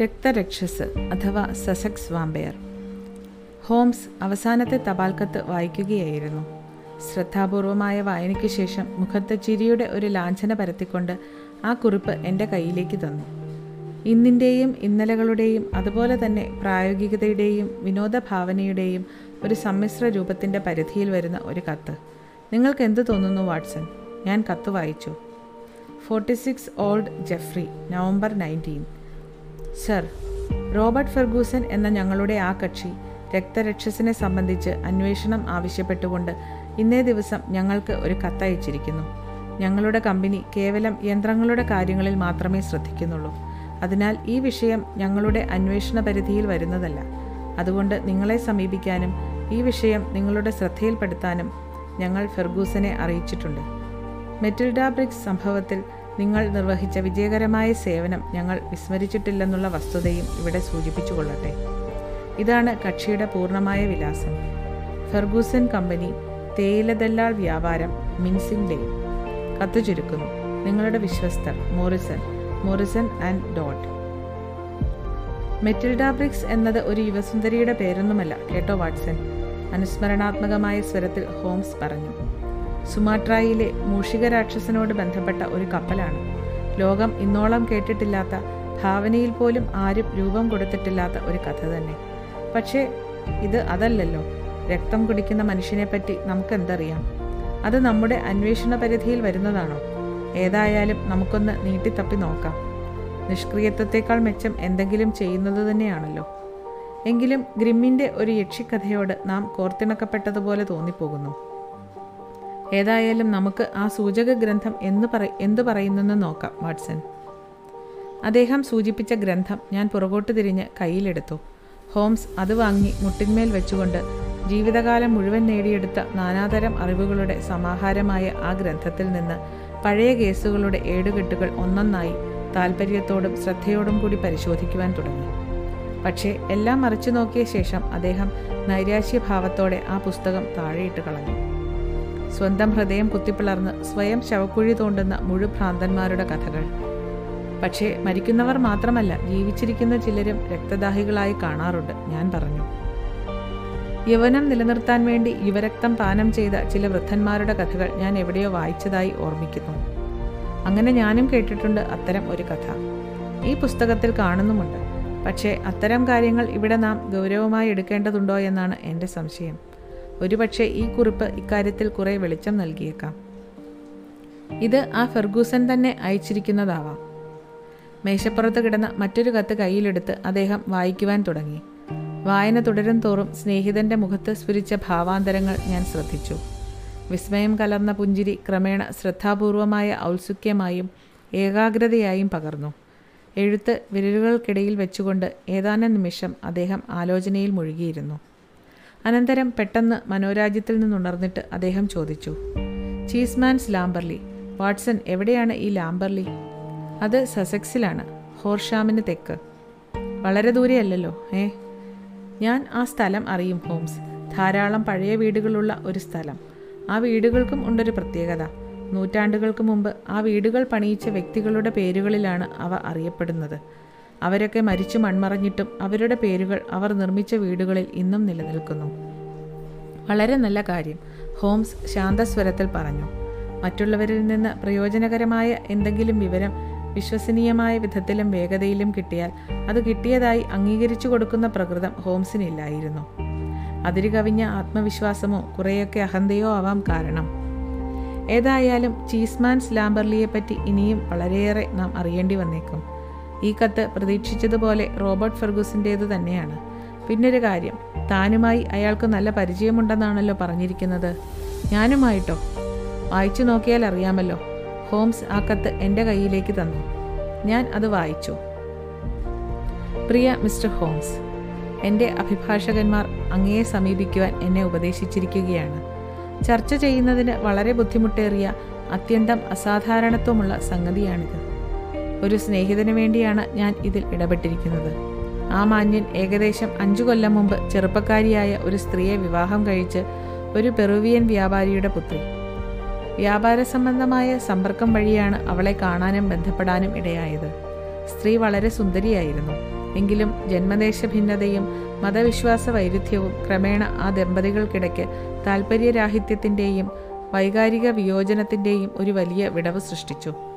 രക്തരക്ഷസ് അഥവാ Sussex vampire. Holmes അവസാനത്തെ തപാൽ കത്ത് വായിക്കുകയായിരുന്നു. ശ്രദ്ധാപൂർവമായ വായനയ്ക്ക് ശേഷം മുഖത്ത് ചിരിയുടെ ഒരു ലാഞ്ചന പരത്തിക്കൊണ്ട് ആ കുറിപ്പ് എന്റെ കയ്യിലേക്ക് തന്നു. ഇന്നിന്റെയും ഇന്നലകളുടെയും അതുപോലെ തന്നെ പ്രായോഗികതയുടെയും വിനോദഭാവനയുടെയും ഒരു സമ്മിശ്ര രൂപത്തിന്റെ പരിധിയിൽ വരുന്ന ഒരു കത്ത്. നിങ്ങൾക്ക് എന്ത് തോന്നുന്നു വാട്സൺ? ഞാൻ കത്ത് വായിച്ചു. Forty six old Jeffrey November nineteen. Sir Robert Ferguson എന്ന ഞങ്ങളുടെ ആ കക്ഷി രക്തരക്ഷസിനെ സംബന്ധിച്ച് അന്വേഷണം ആവശ്യപ്പെട്ടുകൊണ്ട് ഇന്നേ ദിവസം ഞങ്ങൾക്ക് ഒരു കത്തയച്ചിരിക്കുന്നു. ഞങ്ങളുടെ കമ്പനി കേവലം യന്ത്രങ്ങളുടെ കാര്യങ്ങളിൽ മാത്രമേ ശ്രദ്ധിക്കുന്നുള്ളൂ. അതിനാൽ ഈ വിഷയം ഞങ്ങളുടെ അന്വേഷണ പരിധിയിൽ വരുന്നതല്ല. അതുകൊണ്ട് നിങ്ങളെ സമീപിക്കാനും ഈ വിഷയം നിങ്ങളുടെ ശ്രദ്ധയിൽപ്പെടുത്താനും ഞങ്ങൾ ഫെർഗൂസനെ അറിയിച്ചിട്ടുണ്ട്. മെറ്റിൽഡ ബ്രിക്സ് സംഭവത്തിൽ നിങ്ങൾ നിർവഹിച്ച വിജയകരമായ സേവനം ഞങ്ങൾ വിസ്മരിച്ചിട്ടില്ലെന്നുള്ള വസ്തുതയും ഇവിടെ സൂചിപ്പിച്ചു കൊള്ളട്ടെ ഇതാണ് കക്ഷിയുടെ പൂർണമായ വിലാസം. ഫെർഗൂസൻ കമ്പനി തേയിലദല്ലാൾ വ്യാപാരം മിൻസിംഗ് ഡേ. കത്തു ചുരുക്കുന്നു. നിങ്ങളുടെ വിശ്വസ്തർ Morrison Morrison and Dodd. Matilda Briggs എന്നത് ഒരു യുവസുന്ദരിയുടെ പേരൊന്നുമല്ല കേട്ടോ വാട്സൺ? അനുസ്മരണാത്മകമായ സ്വരത്തിൽ ഹോംസ് പറഞ്ഞു. സുമാട്രായിലെ മൂഷിക രാക്ഷസനോട് ബന്ധപ്പെട്ട ഒരു കപ്പലാണ്. ലോകം ഇന്നോളം കേട്ടിട്ടില്ലാത്ത ഭാവനയിൽ പോലും ആരും രൂപം കൊടുത്തിട്ടില്ലാത്ത ഒരു കഥ തന്നെ. പക്ഷേ ഇത് അതല്ലല്ലോ. രക്തം കുടിക്കുന്ന മനുഷ്യനെപ്പറ്റി നമുക്കെന്തറിയാം? അത് നമ്മുടെ അന്വേഷണ പരിധിയിൽ വരുന്നതാണോ? ഏതായാലും നമുക്കൊന്ന് നീട്ടിത്തപ്പി നോക്കാം. നിഷ്ക്രിയത്വത്തേക്കാൾ മെച്ചം എന്തെങ്കിലും ചെയ്യുന്നത് തന്നെയാണല്ലോ. എങ്കിലും ഗ്രിമ്മിന്റെ ഒരു യക്ഷിക്കഥയോട് നാം കോർത്തിണക്കപ്പെട്ടതുപോലെ തോന്നിപ്പോകുന്നു. ഏതായാലും നമുക്ക് ആ സൂചക ഗ്രന്ഥം എന്ന് പറ എന്തു പറയുന്നെന്ന് നോക്കാം വാട്സൺ. അദ്ദേഹം സൂചിപ്പിച്ച ഗ്രന്ഥം ഞാൻ പുറകോട്ട് തിരിഞ്ഞ് കയ്യിലെടുത്തു. ഹോംസ് അത് വാങ്ങി മുട്ടിന്മേൽ വെച്ചുകൊണ്ട് ജീവിതകാലം മുഴുവൻ നേടിയെടുത്ത നാനാതരം അറിവുകളുടെ സമാഹാരമായ ആ ഗ്രന്ഥത്തിൽ നിന്ന് പഴയ കേസുകളുടെ ഏടുകെട്ടുകൾ ഒന്നൊന്നായി താല്പര്യത്തോടും ശ്രദ്ധയോടും കൂടി പരിശോധിക്കുവാൻ തുടങ്ങി. പക്ഷേ എല്ലാം മറിച്ചു നോക്കിയ ശേഷം അദ്ദേഹം നൈരാശ്യഭാവത്തോടെ ആ പുസ്തകം താഴെയിട്ട് കളഞ്ഞു. സ്വന്തം ഹൃദയം കുത്തിപ്പിളർന്ന് സ്വയം ശവക്കുഴി തോണ്ടുന്ന മുഴുഭ്രാന്തന്മാരുടെ കഥകൾ. പക്ഷേ മരിക്കുന്നവർ മാത്രമല്ല ജീവിച്ചിരിക്കുന്ന ചിലരും രക്തദാഹികളായി കാണാറുണ്ട് ഞാൻ പറഞ്ഞു. യൗവനം നിലനിർത്താൻ വേണ്ടി യുവരക്തം പാനം ചെയ്ത ചില വൃദ്ധന്മാരുടെ കഥകൾ ഞാൻ എവിടെയോ വായിച്ചതായി ഓർമ്മിക്കുന്നു. അങ്ങനെ ഞാനും കേട്ടിട്ടുണ്ട് അത്തരം ഒരു കഥ. ഈ പുസ്തകത്തിൽ കാണുന്നുമുണ്ട്. പക്ഷേ അത്തരം കാര്യങ്ങൾ ഇവിടെ നാം ഗൗരവമായി എടുക്കേണ്ടതുണ്ടോ എന്നാണ് എന്റെ സംശയം. ഒരുപക്ഷെ ഈ കുറിപ്പ് ഇക്കാര്യത്തിൽ കുറേ വെളിച്ചം നൽകിയേക്കാം. ഇത് ആ ഫെർഗൂസൻ തന്നെ അയച്ചിരിക്കുന്നതാവാം. മേശപ്പുറത്ത് കിടന്ന മറ്റൊരു കത്ത് കയ്യിലെടുത്ത് അദ്ദേഹം വായിക്കുവാൻ തുടങ്ങി. വായന തുടരും തോറും സ്നേഹിതന്റെ മുഖത്ത് സ്ഫുരിച്ച ഭാവാന്തരങ്ങൾ ഞാൻ ശ്രദ്ധിച്ചു. വിസ്മയം കലർന്ന പുഞ്ചിരി ക്രമേണ ശ്രദ്ധാപൂർവമായ ഔത്സുക്യമായും ഏകാഗ്രതയായും പകർന്നു. എഴുത്ത് വിരലുകൾക്കിടയിൽ വെച്ചുകൊണ്ട് ഏതാനും നിമിഷം അദ്ദേഹം ആലോചനയിൽ മുഴുകിയിരുന്നു. അനന്തരം പെട്ടെന്ന് മനോരാജ്യത്തിൽ നിന്നുണർന്നിട്ട് അദ്ദേഹം ചോദിച്ചു ചീസ്മാൻസ് ലാംബർലി വാട്സൺ എവിടെയാണ് ഈ ലാംബർലി? അത് സസെക്സിലാണ് ഹോർഷാമിന് തെക്ക്. വളരെ ദൂരെയല്ലല്ലോ ഏ ഞാൻ ആ സ്ഥലം അറിയും ഹോംസ്. ധാരാളം പഴയ വീടുകളുള്ള ഒരു സ്ഥലം. ആ വീടുകൾക്കും ഉണ്ടൊരു പ്രത്യേകത. നൂറ്റാണ്ടുകൾക്ക് മുമ്പ് ആ വീടുകൾ പണിയിച്ച വ്യക്തികളുടെ പേരുകളിലാണ് അവ അറിയപ്പെടുന്നത്. അവരൊക്കെ മരിച്ചു മൺമറഞ്ഞിട്ടും അവരുടെ പേരുകൾ അവർ നിർമ്മിച്ച വീടുകളിൽ ഇന്നും നിലനിൽക്കുന്നു. വളരെ നല്ല കാര്യം ഹോംസ് ശാന്തസ്വരത്തിൽ പറഞ്ഞു. മറ്റുള്ളവരിൽ നിന്ന് പ്രയോജനകരമായ എന്തെങ്കിലും വിവരം വിശ്വസനീയമായ വിധത്തിലും വേഗതയിലും കിട്ടിയാൽ അത് കിട്ടിയതായി അംഗീകരിച്ചു കൊടുക്കുന്ന പ്രകൃതം ഹോംസിനില്ലായിരുന്നു അതിരു കവിഞ്ഞ ആത്മവിശ്വാസമോ കുറേയൊക്കെ അഹന്തയോ ആവാം കാരണം. ഏതായാലും ചീസ്മാൻസ് ലാംബർലിയെപ്പറ്റി ഇനിയും വളരെയേറെ നാം അറിയേണ്ടി വന്നേക്കും. ഈ കത്ത് പ്രതീക്ഷിച്ചതുപോലെ റോബർട്ട് ഫെർഗൂസിന്റേത് തന്നെയാണ്. പിന്നൊരു കാര്യം താനുമായി അയാൾക്ക് നല്ല പരിചയമുണ്ടെന്നാണല്ലോ പറഞ്ഞിരിക്കുന്നത്. ഞാനുമായിട്ടോ? വായിച്ചു നോക്കിയാൽ അറിയാമല്ലോ. ഹോംസ് ആ കത്ത് എന്റെ കയ്യിലേക്ക് തന്നു. ഞാൻ അത് വായിച്ചു. പ്രിയ മിസ്റ്റർ ഹോംസ് എന്റെ അഭിഭാഷകന്മാർ അങ്ങയെ സമീപിക്കുവാൻ എന്നെ ഉപദേശിച്ചിരിക്കുകയാണ്. ചർച്ച ചെയ്യുന്നതിന് വളരെ ബുദ്ധിമുട്ടേറിയ അത്യന്തം അസാധാരണത്വമുള്ള സംഗതിയാണിത്. ഒരു സ്നേഹിതന് വേണ്ടിയാണ് ഞാൻ ഇതിൽ ഇടപെട്ടിരിക്കുന്നത്. ആ മാന്യൻ ഏകദേശം അഞ്ചു കൊല്ലം മുമ്പ് ചെറുപ്പക്കാരിയായ ഒരു സ്ത്രീയെ വിവാഹം കഴിച്ച് ഒരു പെറുവിയൻ വ്യാപാരിയുടെ പുത്രി. വ്യാപാര സംബന്ധമായ സമ്പർക്കം വഴിയാണ് അവളെ കാണാനും ബന്ധപ്പെടാനും ഇടയായത്. സ്ത്രീ വളരെ സുന്ദരിയായിരുന്നു. എങ്കിലും ജന്മദേശ ഭിന്നതയും മതവിശ്വാസ വൈരുദ്ധ്യവും ക്രമേണ ആ ദമ്പതികൾക്കിടയ്ക്ക് താൽപ്പര്യരാഹിത്യത്തിന്റെയും വൈകാരിക വിയോജനത്തിന്റെയും ഒരു വലിയ വിടവ് സൃഷ്ടിച്ചു.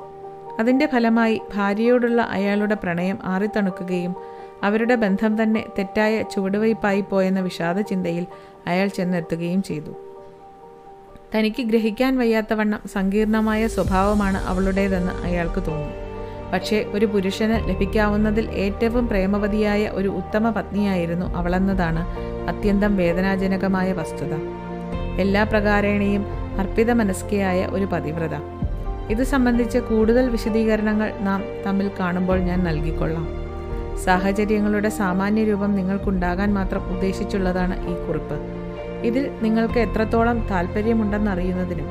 അതിന്റെ ഫലമായി ഭാര്യയോടുള്ള അയാളുടെ പ്രണയം ആറിത്തണുക്കുകയും അവരുടെ ബന്ധം തന്നെ തെറ്റായ ചുവടുവയ്പായി പോയെന്ന വിഷാദ ചിന്തയിൽ അയാൾ ചെന്നെത്തുകയും ചെയ്തു. തനിക്ക് ഗ്രഹിക്കാൻ വയ്യാത്തവണ്ണം സങ്കീർണമായ സ്വഭാവമാണ് അവളുടേതെന്ന് അയാൾക്ക് തോന്നി. പക്ഷേ ഒരു പുരുഷന് ലഭിക്കാവുന്നതിൽ ഏറ്റവും പ്രേമവതിയായ ഒരു ഉത്തമ പത്നിയായിരുന്നു അവളെന്നതാണ് അത്യന്തം വേദനാജനകമായ വസ്തുത. എല്ലാ പ്രകാരേണയും അർപ്പിത മനസ്കയായ ഒരു പതിവ്രത. ഇത് സംബന്ധിച്ച് കൂടുതൽ വിശദീകരണങ്ങൾ നാം തമ്മിൽ കാണുമ്പോൾ ഞാൻ നൽകിക്കൊള്ളാം. സാഹചര്യങ്ങളുടെ സാമാന്യ രൂപം നിങ്ങൾക്കുണ്ടാകാൻ മാത്രം ഉദ്ദേശിച്ചുള്ളതാണ് ഈ കുറിപ്പ്. ഇതിൽ നിങ്ങൾക്ക് എത്രത്തോളം താല്പര്യമുണ്ടെന്നറിയുന്നതിനും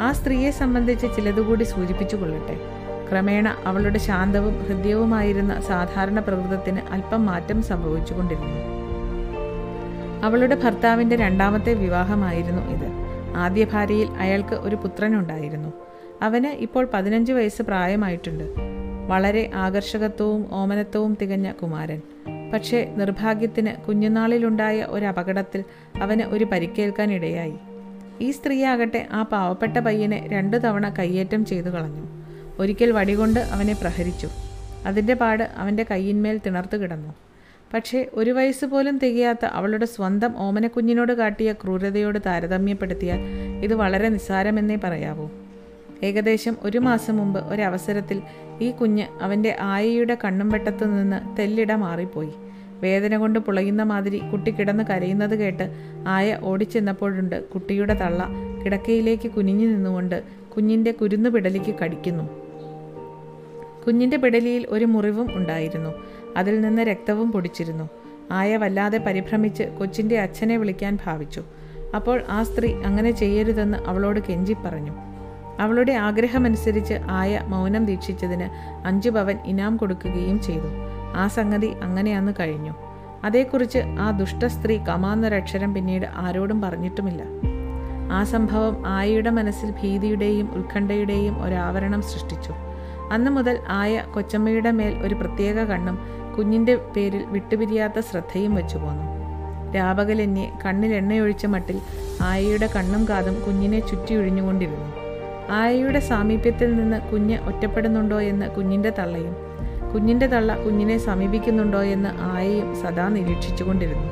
ആ സ്ത്രീയെ സംബന്ധിച്ച് ചിലതുകൂടി സൂചിപ്പിച്ചു കൊള്ളട്ടെ ക്രമേണ അവളുടെ ശാന്തവും ഹൃദ്യവുമായിരുന്ന സാധാരണ പ്രകൃതത്തിന് അല്പം മാറ്റം സംഭവിച്ചുകൊണ്ടിരുന്നു. അവളുടെ ഭർത്താവിന്റെ രണ്ടാമത്തെ വിവാഹമായിരുന്നു ഇത്. ആദ്യ ഭാര്യയിൽ അയാൾക്ക് ഒരു പുത്രനുണ്ടായിരുന്നു. അവന് ഇപ്പോൾ പതിനഞ്ച് വയസ്സ് പ്രായമായിട്ടുണ്ട്. വളരെ ആകർഷകത്വവും ഓമനത്വവും തികഞ്ഞ കുമാരൻ. പക്ഷേ നിർഭാഗ്യത്തിന് കുഞ്ഞുനാളിലുണ്ടായ ഒരു അപകടത്തിൽ അവന് ഒരു പരിക്കേൽക്കാനിടയായി. ഈ സ്ത്രീയാകട്ടെ ആ പാവപ്പെട്ട പയ്യനെ രണ്ടു തവണ കയ്യേറ്റം ചെയ്തു കളഞ്ഞു. ഒരിക്കൽ വടികൊണ്ട് അവനെ പ്രഹരിച്ചു. അതിന്റെ പാട് അവന്റെ കയ്യിന്മേൽ തിണർത്തു കിടന്നു. പക്ഷേ ഒരു വയസ്സ് പോലും തികയാത്ത അവളുടെ സ്വന്തം ഓമനക്കുഞ്ഞിനോട് കാട്ടിയ ക്രൂരതയോട് താരതമ്യപ്പെടുത്തിയാൽ ഇത് വളരെ നിസ്സാരമെന്നേ പറയാവൂ. ഏകദേശം ഒരു മാസം മുമ്പ് ഒരവസരത്തിൽ ഈ കുഞ്ഞ് അവന്റെ ആയയുടെ കണ്ണും വെട്ടത്തു നിന്ന് തെല്ലിട മാറിപ്പോയി. വേദന കൊണ്ട് പുളയുന്ന മാതിരി കുട്ടി കിടന്ന് കരയുന്നത് കേട്ട് ആയ ഓടിച്ചെന്നപ്പോഴുണ്ട് കുട്ടിയുടെ തള്ള കിടക്കയിലേക്ക് കുനിഞ്ഞു നിന്നുകൊണ്ട് കുഞ്ഞിന്റെ കുരുന്നു പിടലിക്ക് കടിക്കുന്നു. കുഞ്ഞിന്റെ പിടലിയിൽ ഒരു മുറിവും ഉണ്ടായിരുന്നു. അതിൽ നിന്ന് രക്തവും പൊടിച്ചിരുന്നു. ആയ വല്ലാതെ പരിഭ്രമിച്ച് കൊച്ചിന്റെ അച്ഛനെ വിളിക്കാൻ ഭാവിച്ചു. അപ്പോൾ ആ സ്ത്രീ അങ്ങനെ ചെയ്യരുതെന്ന് അവളോട് കെഞ്ചി പറഞ്ഞു. അവളുടെ ആഗ്രഹമനുസരിച്ച് ആയ മൗനം ദീക്ഷിച്ചതിന് അഞ്ചു പവൻ ഇനാം കൊടുക്കുകയും ചെയ്തു. ആ സംഗതി അങ്ങനെ അന്ന് കഴിഞ്ഞു. അതേക്കുറിച്ച് ആ ദുഷ്ടസ്ത്രീ കമാന്നൊരക്ഷരം പിന്നീട് ആരോടും പറഞ്ഞിട്ടുമില്ല. ആ സംഭവം ആയയുടെ മനസ്സിൽ ഭീതിയുടെയും ഉത്കണ്ഠയുടെയും ഒരാവരണം സൃഷ്ടിച്ചു. അന്നു മുതൽ ആയ കൊച്ചമ്മയുടെ മേൽ ഒരു പ്രത്യേക കണ്ണും കുഞ്ഞിന്റെ പേരിൽ വിട്ടുപിരിയാത്ത ശ്രദ്ധയും വെച്ചു പോന്നു രാപകലെന്നെ കണ്ണിൽ എണ്ണയൊഴിച്ച മട്ടിൽ ആയയുടെ കണ്ണും കാതും കുഞ്ഞിനെ ചുറ്റിയൊഴിഞ്ഞുകൊണ്ടിരുന്നു ആയയുടെ സാമീപ്യത്തിൽ നിന്ന് കുഞ്ഞ് ഒറ്റപ്പെടുന്നുണ്ടോ എന്ന് കുഞ്ഞിന്റെ തള്ളയും കുഞ്ഞിന്റെ തള്ള കുഞ്ഞിനെ സമീപിക്കുന്നുണ്ടോ എന്ന് ആയയും സദാ നിരീക്ഷിച്ചുകൊണ്ടിരുന്നു.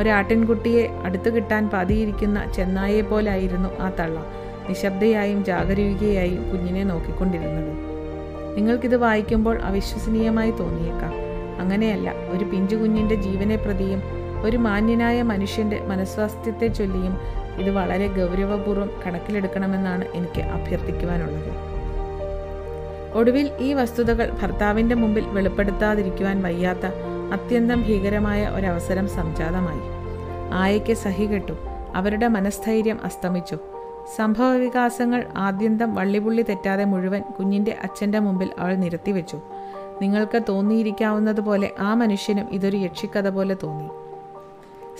ഒരാട്ടിൻകുട്ടിയെ അടുത്തു കിട്ടാൻ പതിയിരിക്കുന്ന ചെന്നായെ പോലായിരുന്നു ആ തള്ള. നിശബ്ദയായും ജാഗരൂകയായും കുഞ്ഞിനെ നോക്കിക്കൊണ്ടിരുന്നത്. നിങ്ങൾക്കിത് വായിക്കുമ്പോൾ അവിശ്വസനീയമായി തോന്നിയേക്കാം. അങ്ങനെയല്ല ഒരു പിഞ്ചു കുഞ്ഞിന്റെ ജീവനെ പ്രതിയും ഒരു മാന്യനായ മനുഷ്യന്റെ മനസ്വാസ്ഥ്യത്തെ ചൊല്ലിയും ഇത് വളരെ ഗൗരവപൂർവം കണക്കിലെടുക്കണമെന്നാണ് എനിക്ക് അഭ്യർത്ഥിക്കുവാനുള്ളത്. ഒടുവിൽ ഈ വസ്തുതകൾ ഭർത്താവിന്റെ മുമ്പിൽ വെളിപ്പെടുത്താതിരിക്കുവാൻ വയ്യാത്ത അത്യന്തം ഭീകരമായ ഒരവസരം സംജാതമായി. ആയയ്ക്ക് സഹികെട്ടു അവരുടെ മനസ്ഥൈര്യം അസ്തമിച്ചു. സംഭവവികാസങ്ങൾ ആദ്യന്തം വള്ളിപുള്ളി തെറ്റാതെ മുഴുവൻ കുഞ്ഞിന്റെ അച്ഛന്റെ മുമ്പിൽ അവൾ നിരത്തിവെച്ചു. നിങ്ങൾക്ക് തോന്നിയിരിക്കാവുന്നതുപോലെ ആ മനുഷ്യനും ഇതൊരു യക്ഷിക്കഥ പോലെ തോന്നി.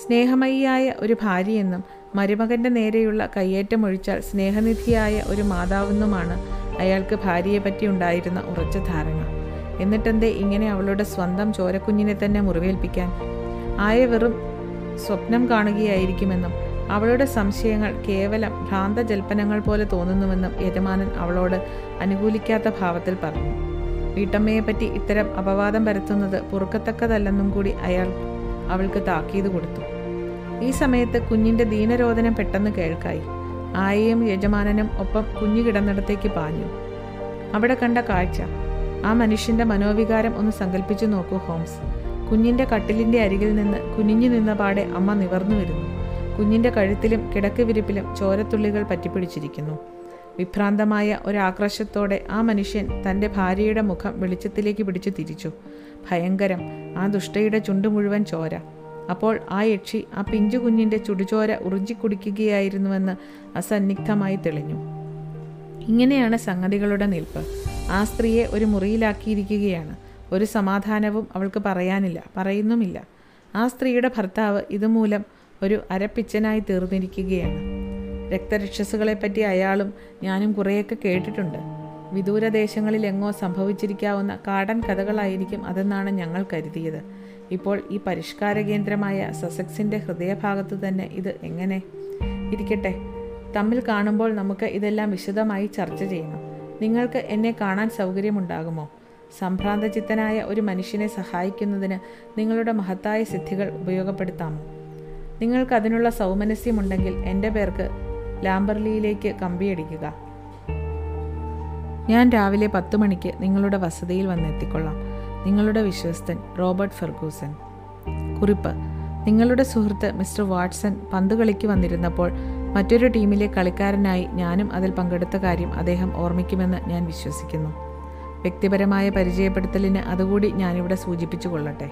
സ്നേഹമയിയായ ഒരു ഭാര്യയെന്നും മരുമകന്റെ നേരെയുള്ള കയ്യേറ്റം ഒഴിച്ചാൽ സ്നേഹനിധിയായ ഒരു മാതാവെന്നുമാണ് അയാൾക്ക് ഭാര്യയെപ്പറ്റി ഉണ്ടായിരുന്ന ഉറച്ച ധാരണ. എന്നിട്ടെന്തേ ഇങ്ങനെ അവളുടെ സ്വന്തം ചോരക്കുഞ്ഞിനെ തന്നെ മുറിവേൽപ്പിക്കാൻ? ആയ വെറും സ്വപ്നം കാണുകയായിരിക്കുമെന്നും അവളുടെ സംശയങ്ങൾ കേവലം ഭ്രാന്തജൽപ്പനങ്ങൾ പോലെ തോന്നുന്നുവെന്നും യജമാനൻ അവളോട് അനുകൂലിക്കാത്ത ഭാവത്തിൽ പറഞ്ഞു. വീട്ടമ്മയെപ്പറ്റി ഇത്തരം അപവാദം പരത്തുന്നത് പൊറുക്കത്തക്കതല്ലെന്നും കൂടി അയാൾ അവൾക്ക് താക്കീത് കൊടുത്തു. ഈ സമയത്ത് കുഞ്ഞിന്റെ ദീനരോധനം പെട്ടെന്ന് കേൾക്കായി. ആയയും യജമാനനും ഒപ്പം കുഞ്ഞു കിടന്നിടത്തേക്ക് പാഞ്ഞു. അവിടെ കണ്ട കാഴ്ച. ആ മനുഷ്യന്റെ മനോവികാരം ഒന്ന് സങ്കല്പിച്ചു നോക്കൂ ഹോംസ്. കുഞ്ഞിന്റെ കട്ടിലിന്റെ അരികിൽ നിന്ന് കുനിഞ്ഞു നിന്ന പാടെ അമ്മ നിവർന്നു വരുന്നു. കുഞ്ഞിന്റെ കഴുത്തിലും കിടക്ക് വിരിപ്പിലും ചോരത്തുള്ളികൾ പറ്റിപ്പിടിച്ചിരിക്കുന്നു. വിഭ്രാന്തമായ ഒരാക്രോശത്തോടെ ആ മനുഷ്യൻ തന്റെ ഭാര്യയുടെ മുഖം വെളിച്ചത്തിലേക്ക് പിടിച്ചു തിരിച്ചു. ഭയങ്കരം ആ ദുഷ്ടയുടെ ചുണ്ടു മുഴുവൻ ചോര. അപ്പോൾ ആ യക്ഷി ആ പിഞ്ചു കുഞ്ഞിന്റെ ചുടുചോര ഉറിഞ്ചിക്കുടിക്കുകയായിരുന്നുവെന്ന് അസന്നിഗ്ധമായി തെളിഞ്ഞു. ഇങ്ങനെയാണ് സംഗതികളുടെ നിൽപ്പ്. ആ സ്ത്രീയെ ഒരു മുറിയിലാക്കിയിരിക്കുകയാണ്. ഒരു സമാധാനവും അവൾക്ക് പറയാനില്ല പറയുന്നുമില്ല. ആ സ്ത്രീയുടെ ഭർത്താവ് ഇതുമൂലം ഒരു അരപ്പിച്ചനായി തീർന്നിരിക്കുകയാണ്. രക്തരക്ഷസുകളെപ്പറ്റി അയാളും ഞാനും കുറേയൊക്കെ കേട്ടിട്ടുണ്ട്. വിദൂരദേശങ്ങളിലെങ്ങോ സംഭവിച്ചിരിക്കാവുന്ന കാടൻ കഥകളായിരിക്കും അതെന്നാണ് ഞങ്ങൾ കരുതിയത്. ഇപ്പോൾ ഈ പരിഷ്കാര കേന്ദ്രമായ സസെക്സിന്റെ ഹൃദയഭാഗത്ത് തന്നെ ഇത് എങ്ങനെ? ഇരിക്കട്ടെ. തമ്മിൽ കാണുമ്പോൾ നമുക്ക് ഇതെല്ലാം വിശദമായി ചർച്ച ചെയ്യണം. നിങ്ങൾക്ക് എന്നെ കാണാൻ സൗകര്യമുണ്ടാകുമോ? സംഭ്രാന്തചിത്തനായ ഒരു മനുഷ്യനെ സഹായിക്കുന്നതിന് നിങ്ങളുടെ മഹത്തായ സിദ്ധികൾ ഉപയോഗപ്പെടുത്താമോ? നിങ്ങൾക്ക് അതിനുള്ള സൗമനസ്യമുണ്ടെങ്കിൽ എന്റെ പേർക്ക് ലാംബർലിയിലേക്ക് കമ്പിയടിക്കുക. ഞാൻ രാവിലെ പത്ത് മണിക്ക് നിങ്ങളുടെ വസതിയിൽ വന്നെത്തിക്കൊള്ളാം. നിങ്ങളുടെ വിശ്വസ്തൻ റോബർട്ട് ഫെർഗൂസൻ കുറിപ്പ്. നിങ്ങളുടെ സുഹൃത്ത് മിസ്റ്റർ വാട്സൺ പന്ത് കളിക്ക് വന്നിരുന്നപ്പോൾ മറ്റൊരു ടീമിലെ കളിക്കാരനായി ഞാനും അതിൽ പങ്കെടുത്ത കാര്യം അദ്ദേഹം ഓർമ്മിക്കുമെന്ന് ഞാൻ വിശ്വസിക്കുന്നു. വ്യക്തിപരമായ പരിചയപ്പെടുത്തലിന് അതുകൂടി ഞാനിവിടെ സൂചിപ്പിച്ചു കൊള്ളട്ടെ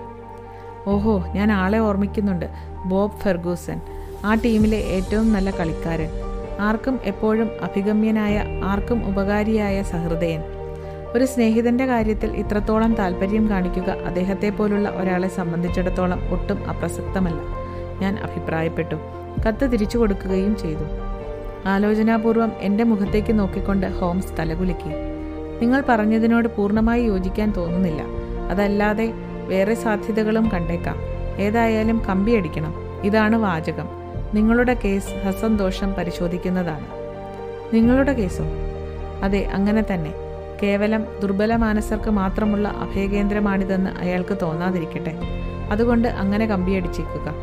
ഓഹോ ഞാൻ ആളെ ഓർമ്മിക്കുന്നുണ്ട്. ബോബ് ഫെർഗൂസൻ ആ ടീമിലെ ഏറ്റവും നല്ല കളിക്കാരൻ. ആർക്കും എപ്പോഴും അഭിഗമ്യനായ ആർക്കും ഉപകാരിയായ സഹൃദയൻ. ഒരു സ്നേഹിതന്റെ കാര്യത്തിൽ ഇത്രത്തോളം താല്പര്യം കാണിക്കുക അദ്ദേഹത്തെ പോലുള്ള ഒരാളെ സംബന്ധിച്ചിടത്തോളം ഒട്ടും അപ്രസക്തമല്ല. ഞാൻ അഭിപ്രായപ്പെട്ടു. കത്ത് തിരിച്ചു കൊടുക്കുകയും ചെയ്തു. ആലോചനാപൂർവം എന്റെ മുഖത്തേക്ക് നോക്കിക്കൊണ്ട് ഹോംസ് തലകുലുക്കി. നിങ്ങൾ പറഞ്ഞതിനോട് പൂർണമായി യോജിക്കാൻ തോന്നുന്നില്ല. അതല്ലാതെ വേറെ സാധ്യതകളും കണ്ടേക്കാം. ഏതായാലും കമ്പിയടിക്കണം ഇതാണ് വാചകം. നിങ്ങളുടെ കേസ് സസന്തോഷം പരിശോധിക്കുന്നതാണ്. നിങ്ങളുടെ കേസോ? അതെ അങ്ങനെ തന്നെ. കേവലം ദുർബല മാനസർക്ക് മാത്രമുള്ള അഭയകേന്ദ്രമാണിതെന്ന് അയാൾക്ക് തോന്നാതിരിക്കട്ടെ. അതുകൊണ്ട് അങ്ങനെ കമ്പിയടിച്ചേക്കുക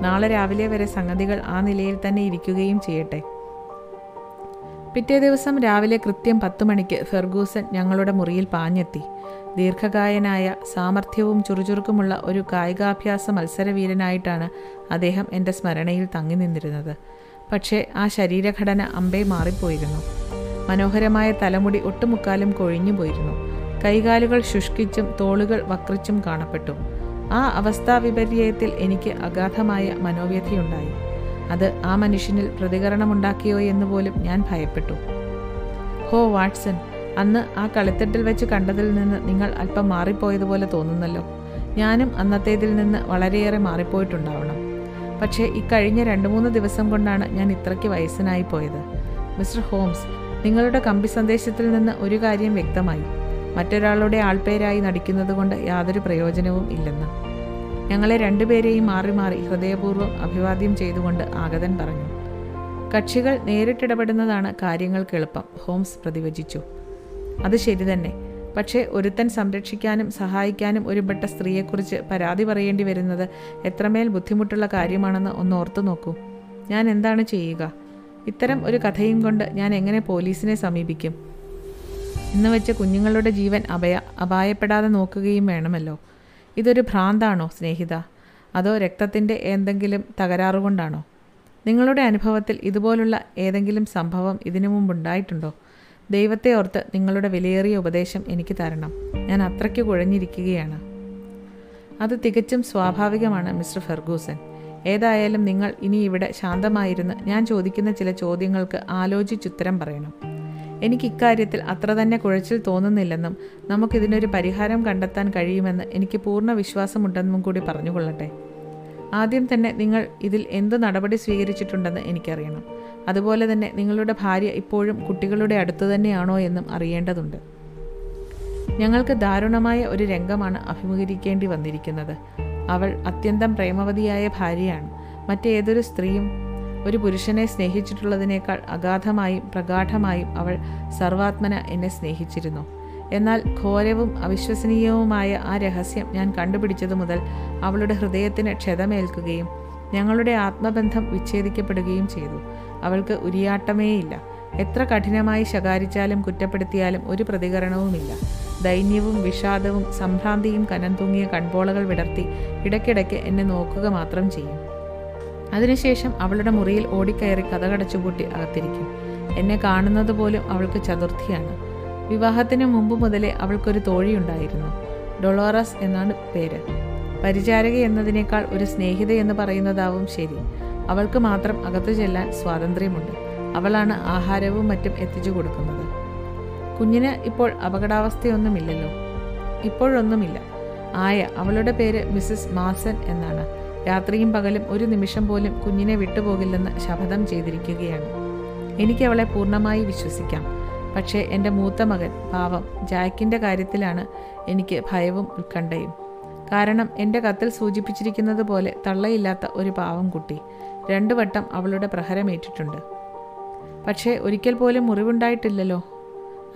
നാളെ രാവിലെ വരെ സംഗതികൾ ആ നിലയിൽ തന്നെ ഇരിക്കുകയും ചെയ്യട്ടെ. പിറ്റേ ദിവസം രാവിലെ കൃത്യം പത്ത് മണിക്ക് ഫെർഗൂസൻ ഞങ്ങളുടെ മുറിയിൽ പാഞ്ഞെത്തി. ദീർഘകായനായ സാമർഥ്യവും ചുറുചുറുക്കുമുള്ള ഒരു കായികാഭ്യാസ മത്സരവീരനായിട്ടാണ് അദ്ദേഹം എന്റെ സ്മരണയിൽ തങ്ങി നിന്നിരുന്നത്. പക്ഷേ ആ ശരീരഘടന അമ്പേ മാറിപ്പോയിരുന്നു. മനോഹരമായ തലമുടി ഒട്ടുമുക്കാലും കൊഴിഞ്ഞു പോയിരുന്നു കൈകാലുകൾ ശുഷ്കിച്ചും തോളുകൾ വക്രിച്ചും കാണപ്പെട്ടു. ആ അവസ്ഥാ വിപര്യത്തിൽ എനിക്ക് അഗാധമായ മനോവ്യഥയുണ്ടായി. അത് ആ മനുഷ്യനിൽ പ്രതികരണമുണ്ടാക്കിയോ എന്ന് പോലും ഞാൻ ഭയപ്പെട്ടു. ഹോ വാട്സൺ! അന്ന് ആ കളിത്തട്ടിൽ വെച്ച് കണ്ടതിൽ നിന്ന് നിങ്ങൾ അല്പം മാറിപ്പോയതുപോലെ തോന്നുന്നല്ലോ. ഞാനും അന്നത്തേതിൽ നിന്ന് വളരെയേറെ മാറിപ്പോയിട്ടുണ്ടാവണം. പക്ഷേ ഇക്കഴിഞ്ഞ രണ്ട് മൂന്ന് ദിവസം കൊണ്ടാണ് ഞാൻ ഇത്രയ്ക്ക് വയസ്സനായി പോയത്. മിസ്റ്റർ ഹോംസ് നിങ്ങളുടെ കമ്പി സന്ദേശത്തിൽ നിന്ന് ഒരു കാര്യം വ്യക്തമായി. മറ്റൊരാളുടെ ആൾപേരായി നടിക്കുന്നത് കൊണ്ട് യാതൊരു പ്രയോജനവും ഇല്ലെന്ന്. ഞങ്ങളെ രണ്ടുപേരെയും മാറി മാറി ഹൃദയപൂർവം അഭിവാദ്യം ചെയ്തുകൊണ്ട് ആഗതൻ പറഞ്ഞു. കക്ഷികൾ നേരിട്ടിടപെടുന്നതാണ് കാര്യങ്ങൾക്ക് എളുപ്പം ഹോംസ് പ്രതിവചിച്ചു. അത് ശരി തന്നെ. പക്ഷേ ഒരുത്തൻ സംരക്ഷിക്കാനും സഹായിക്കാനും ഒരുപെട്ട സ്ത്രീയെക്കുറിച്ച് പരാതി പറയേണ്ടി വരുന്നത് എത്രമേൽ ബുദ്ധിമുട്ടുള്ള കാര്യമാണെന്ന് ഒന്ന് ഓർത്തു നോക്കൂ. ഞാൻ എന്താണ് ചെയ്യുക? ഇത്തരം ഒരു കഥയും കൊണ്ട് ഞാൻ എങ്ങനെ പോലീസിനെ സമീപിക്കും? എന്ന് വെച്ച് കുഞ്ഞുങ്ങളുടെ ജീവൻ അഭയ അപായപ്പെടാതെ നോക്കുകയും വേണമല്ലോ. ഇതൊരു ഭ്രാന്താണോ സ്നേഹിത? അതോ രക്തത്തിന്റെ എന്തെങ്കിലും തകരാറുകൊണ്ടാണോ? നിങ്ങളുടെ അനുഭവത്തിൽ ഇതുപോലുള്ള ഏതെങ്കിലും സംഭവം ഇതിനു മുമ്പുണ്ടായിട്ടുണ്ടോ? ദൈവത്തെ ഓർത്ത് നിങ്ങളുടെ വിലയേറിയ ഉപദേശം എനിക്ക് തരണം. ഞാൻ അത്രയ്ക്ക് കുഴഞ്ഞിരിക്കുകയാണ്. അത് തികച്ചും സ്വാഭാവികമാണ് മിസ്റ്റർ ഫെർഗൂസൻ. ഏതായാലും നിങ്ങൾ ഇനി ഇവിടെ ശാന്തമായിരുന്ന് ഞാൻ ചോദിക്കുന്ന ചില ചോദ്യങ്ങൾക്ക് ആലോചിച്ചുത്തരം പറയണം. എനിക്ക് ഇക്കാര്യത്തിൽ അത്ര തന്നെ കുഴച്ചിൽ തോന്നുന്നില്ലെന്നും നമുക്കിതിനൊരു പരിഹാരം കണ്ടെത്താൻ കഴിയുമെന്ന് എനിക്ക് പൂർണ വിശ്വാസമുണ്ടെന്നും കൂടി പറഞ്ഞുകൊള്ളട്ടെ. ആദ്യം തന്നെ നിങ്ങൾ ഇതിൽ എന്ത് നടപടി സ്വീകരിച്ചിട്ടുണ്ടെന്ന് എനിക്കറിയണം. അതുപോലെ തന്നെ നിങ്ങളുടെ ഭാര്യ ഇപ്പോഴും കുട്ടികളുടെ അടുത്ത് തന്നെയാണോ എന്നും അറിയേണ്ടതുണ്ട്. ഞങ്ങൾക്ക് ദാരുണമായ ഒരു രംഗമാണ് അഭിമുഖീകരിക്കേണ്ടി വന്നിരിക്കുന്നത്. അവൾ അത്യന്തം പ്രേമവതിയായ ഭാര്യയാണ്. മറ്റേതൊരു സ്ത്രീയും ഒരു പുരുഷനെ സ്നേഹിച്ചിട്ടുള്ളതിനേക്കാൾ അഗാധമായും പ്രഗാഠമായും അവൾ സർവാത്മന എന്നെ സ്നേഹിച്ചിരുന്നു. എന്നാൽ ഘോരവും അവിശ്വസനീയവുമായ ആ രഹസ്യം ഞാൻ കണ്ടുപിടിച്ചതു മുതൽ അവളുടെ ഹൃദയത്തിന് ക്ഷതമേൽക്കുകയും ഞങ്ങളുടെ ആത്മബന്ധം വിച്ഛേദിക്കപ്പെടുകയും ചെയ്തു. അവൾക്ക് ഉരിയാട്ടമേയില്ല. എത്ര കഠിനമായി ശകാരിച്ചാലും കുറ്റപ്പെടുത്തിയാലും ഒരു പ്രതികരണവുമില്ല. ദൈന്യവും വിഷാദവും സംഭ്രാന്തിയും കനം തൂങ്ങിയ കൺപോളകൾ വിടർത്തി ഇടയ്ക്കിടയ്ക്ക് എന്നെ നോക്കുക മാത്രം ചെയ്യും. അതിനുശേഷം അവളുടെ മുറിയിൽ ഓടിക്കയറി കഥകടച്ചുപൂട്ടി അകത്തിരിക്കും. എന്നെ കാണുന്നത് പോലും അവൾക്ക് ചതുർത്ഥിയാണ്. വിവാഹത്തിന് മുമ്പ് മുതലേ അവൾക്കൊരു തോഴിയുണ്ടായിരുന്നു. ഡൊളോറസ് എന്നാണ് പേര്. പരിചാരക എന്നതിനേക്കാൾ ഒരു സ്നേഹിത എന്ന് പറയുന്നതാവും ശരി. അവൾക്ക് മാത്രം അകത്തു ചെല്ലാൻ സ്വാതന്ത്ര്യമുണ്ട്. അവളാണ് ആഹാരവും മറ്റും എത്തിച്ചു കൊടുക്കുന്നത്. കുഞ്ഞിന് ഇപ്പോൾ അപകടാവസ്ഥയൊന്നുമില്ലല്ലോ. ഇപ്പോഴൊന്നുമില്ല. ആയ അവളുടെ പേര് മിസ്സസ് മാസൻ എന്നാണ്. രാത്രിയും പകലും ഒരു നിമിഷം പോലും കുഞ്ഞിനെ വിട്ടുപോകില്ലെന്ന് ശപഥം ചെയ്തിരിക്കുകയാണ്. എനിക്ക് അവളെ പൂർണമായി വിശ്വസിക്കാം. പക്ഷേ എന്റെ മൂത്ത മകൻ പാവം ജാക്കിന്റെ കാര്യത്തിലാണ് എനിക്ക് ഭയവും ഉത്കണ്ഠയും. കാരണം എന്റെ കത്തിൽ സൂചിപ്പിച്ചിരിക്കുന്നത് പോലെ തള്ളയില്ലാത്ത ഒരു പാവം കുട്ടി രണ്ടു വട്ടം അവളുടെ പ്രഹരമേറ്റിട്ടുണ്ട് പക്ഷേ ഒരിക്കൽ പോലും മുറിവുണ്ടായിട്ടില്ലല്ലോ.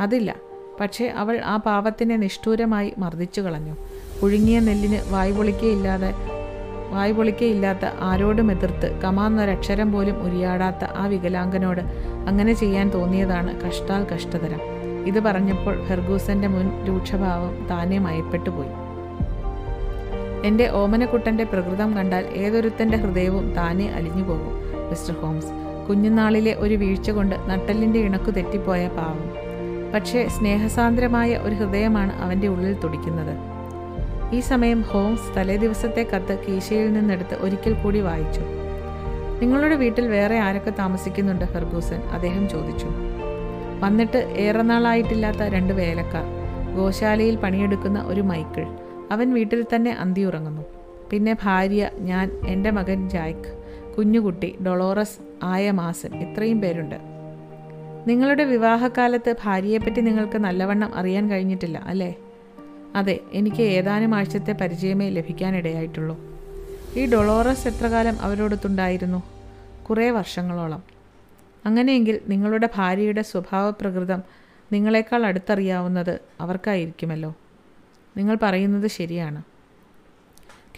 അതില്ല. പക്ഷേ അവൾ ആ പാവത്തിനെ നിഷ്ഠൂരമായി മർദ്ദിച്ചു കളഞ്ഞു. പുഴുങ്ങിയ നെല്ലിന് വായ്പൊളിക്കയില്ലാതെ വായ്പൊളിക്കയില്ലാത്ത ആരോടും എതിർത്ത് കമാന്നൊരക്ഷരം പോലും ഉരിയാടാത്ത ആ വികലാംഗനോട് അങ്ങനെ ചെയ്യാൻ തോന്നിയതാണ് കഷ്ടാൽ കഷ്ടതരം. ഇത് പറഞ്ഞപ്പോൾ ഫെർഗൂസന്റെ മുൻ രൂക്ഷഭാവം താനെ മയപ്പെട്ടുപോയി എന്റെ ഓമനക്കുട്ടന്റെ പ്രകൃതം കണ്ടാൽ ഏതൊരുത്തന്റെ ഹൃദയവും താനെ അലിഞ്ഞു പോകും മിസ്റ്റർ ഹോംസ്. കുഞ്ഞുനാളിലെ ഒരു വീഴ്ച കൊണ്ട് നട്ടലിന്റെ ഇണക്കു തെറ്റിപ്പോയ പാവം. പക്ഷേ സ്നേഹസാന്ദ്രമായ ഒരു ഹൃദയമാണ് അവന്റെ ഉള്ളിൽ തുടിക്കുന്നത്. ഈ സമയം ഹോംസ് തലേ ദിവസത്തെ കത്ത് കീശയിൽ നിന്നെടുത്ത് ഒരിക്കൽ കൂടി വായിച്ചു. നിങ്ങളുടെ വീട്ടിൽ വേറെ ആരൊക്കെ താമസിക്കുന്നുണ്ട് ഫെർഗൂസൻ അദ്ദേഹം ചോദിച്ചു. വന്നിട്ട് ഏറെ നാളായിട്ടില്ലാത്ത രണ്ട് വേലക്കാർ. ഗോശാലയിൽ പണിയെടുക്കുന്ന ഒരു മൈക്കിൾ. അവൻ വീട്ടിൽ തന്നെ അന്തിയുറങ്ങുന്നു. പിന്നെ ഭാര്യ ഞാൻ എന്റെ മകൻ ജായ്ക്ക്. കുഞ്ഞുകുട്ടി ഡൊളോറസ് ആയ മാസൻ. ഇത്രയും പേരുണ്ട്. നിങ്ങളുടെ വിവാഹകാലത്ത് ഭാര്യയെപ്പറ്റി നിങ്ങൾക്ക് നല്ലവണ്ണം അറിയാൻ കഴിഞ്ഞിട്ടില്ല അല്ലേ? അതെ എനിക്ക് ഏതാനും ആഴ്ചത്തെ പരിചയമേ ലഭിക്കാനിടയായിട്ടുള്ളൂ. ഈ ഡൊളോറസ് എത്ര കാലം അവരോടൊത്തുണ്ടായിരുന്നു? കുറേ വർഷങ്ങളോളം. അങ്ങനെയെങ്കിൽ നിങ്ങളുടെ ഭാര്യയുടെ സ്വഭാവപ്രകൃതം നിങ്ങളെക്കാൾ അടുത്തറിയാവുന്നത് അവർക്കായിരിക്കുമല്ലോ. നിങ്ങൾ പറയുന്നത് ശരിയാണ്.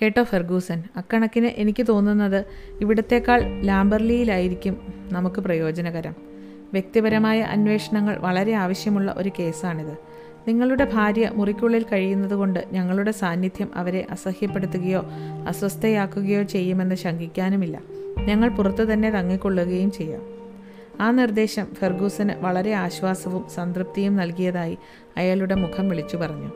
കേട്ടോ ഫെർഗൂസൻ അക്കണക്കിന് എനിക്ക് തോന്നുന്നത് ഇവിടത്തേക്കാൾ ലാംബർലിയിലായിരിക്കും നമുക്ക് പ്രയോജനകരം. വ്യക്തിപരമായ അന്വേഷണങ്ങൾ വളരെ ആവശ്യമുള്ള ഒരു കേസാണിത്. നിങ്ങളുടെ ഭാര്യ മുറിക്കുള്ളിൽ കഴിയുന്നതുകൊണ്ട് ഞങ്ങളുടെ സാന്നിധ്യം അവരെ അസഹ്യപ്പെടുത്തുകയോ അസ്വസ്ഥയാക്കുകയോ ചെയ്യുമെന്ന് ശങ്കിക്കാനുമില്ല. ഞങ്ങൾ പുറത്തു തന്നെ തങ്ങിക്കൊള്ളുകയും ചെയ്യാം. ആ നിർദ്ദേശം ഫെർഗൂസന് വളരെ ആശ്വാസവും സംതൃപ്തിയും നൽകിയതായി അയാളുടെ മുഖം വിളിച്ചു പറഞ്ഞു.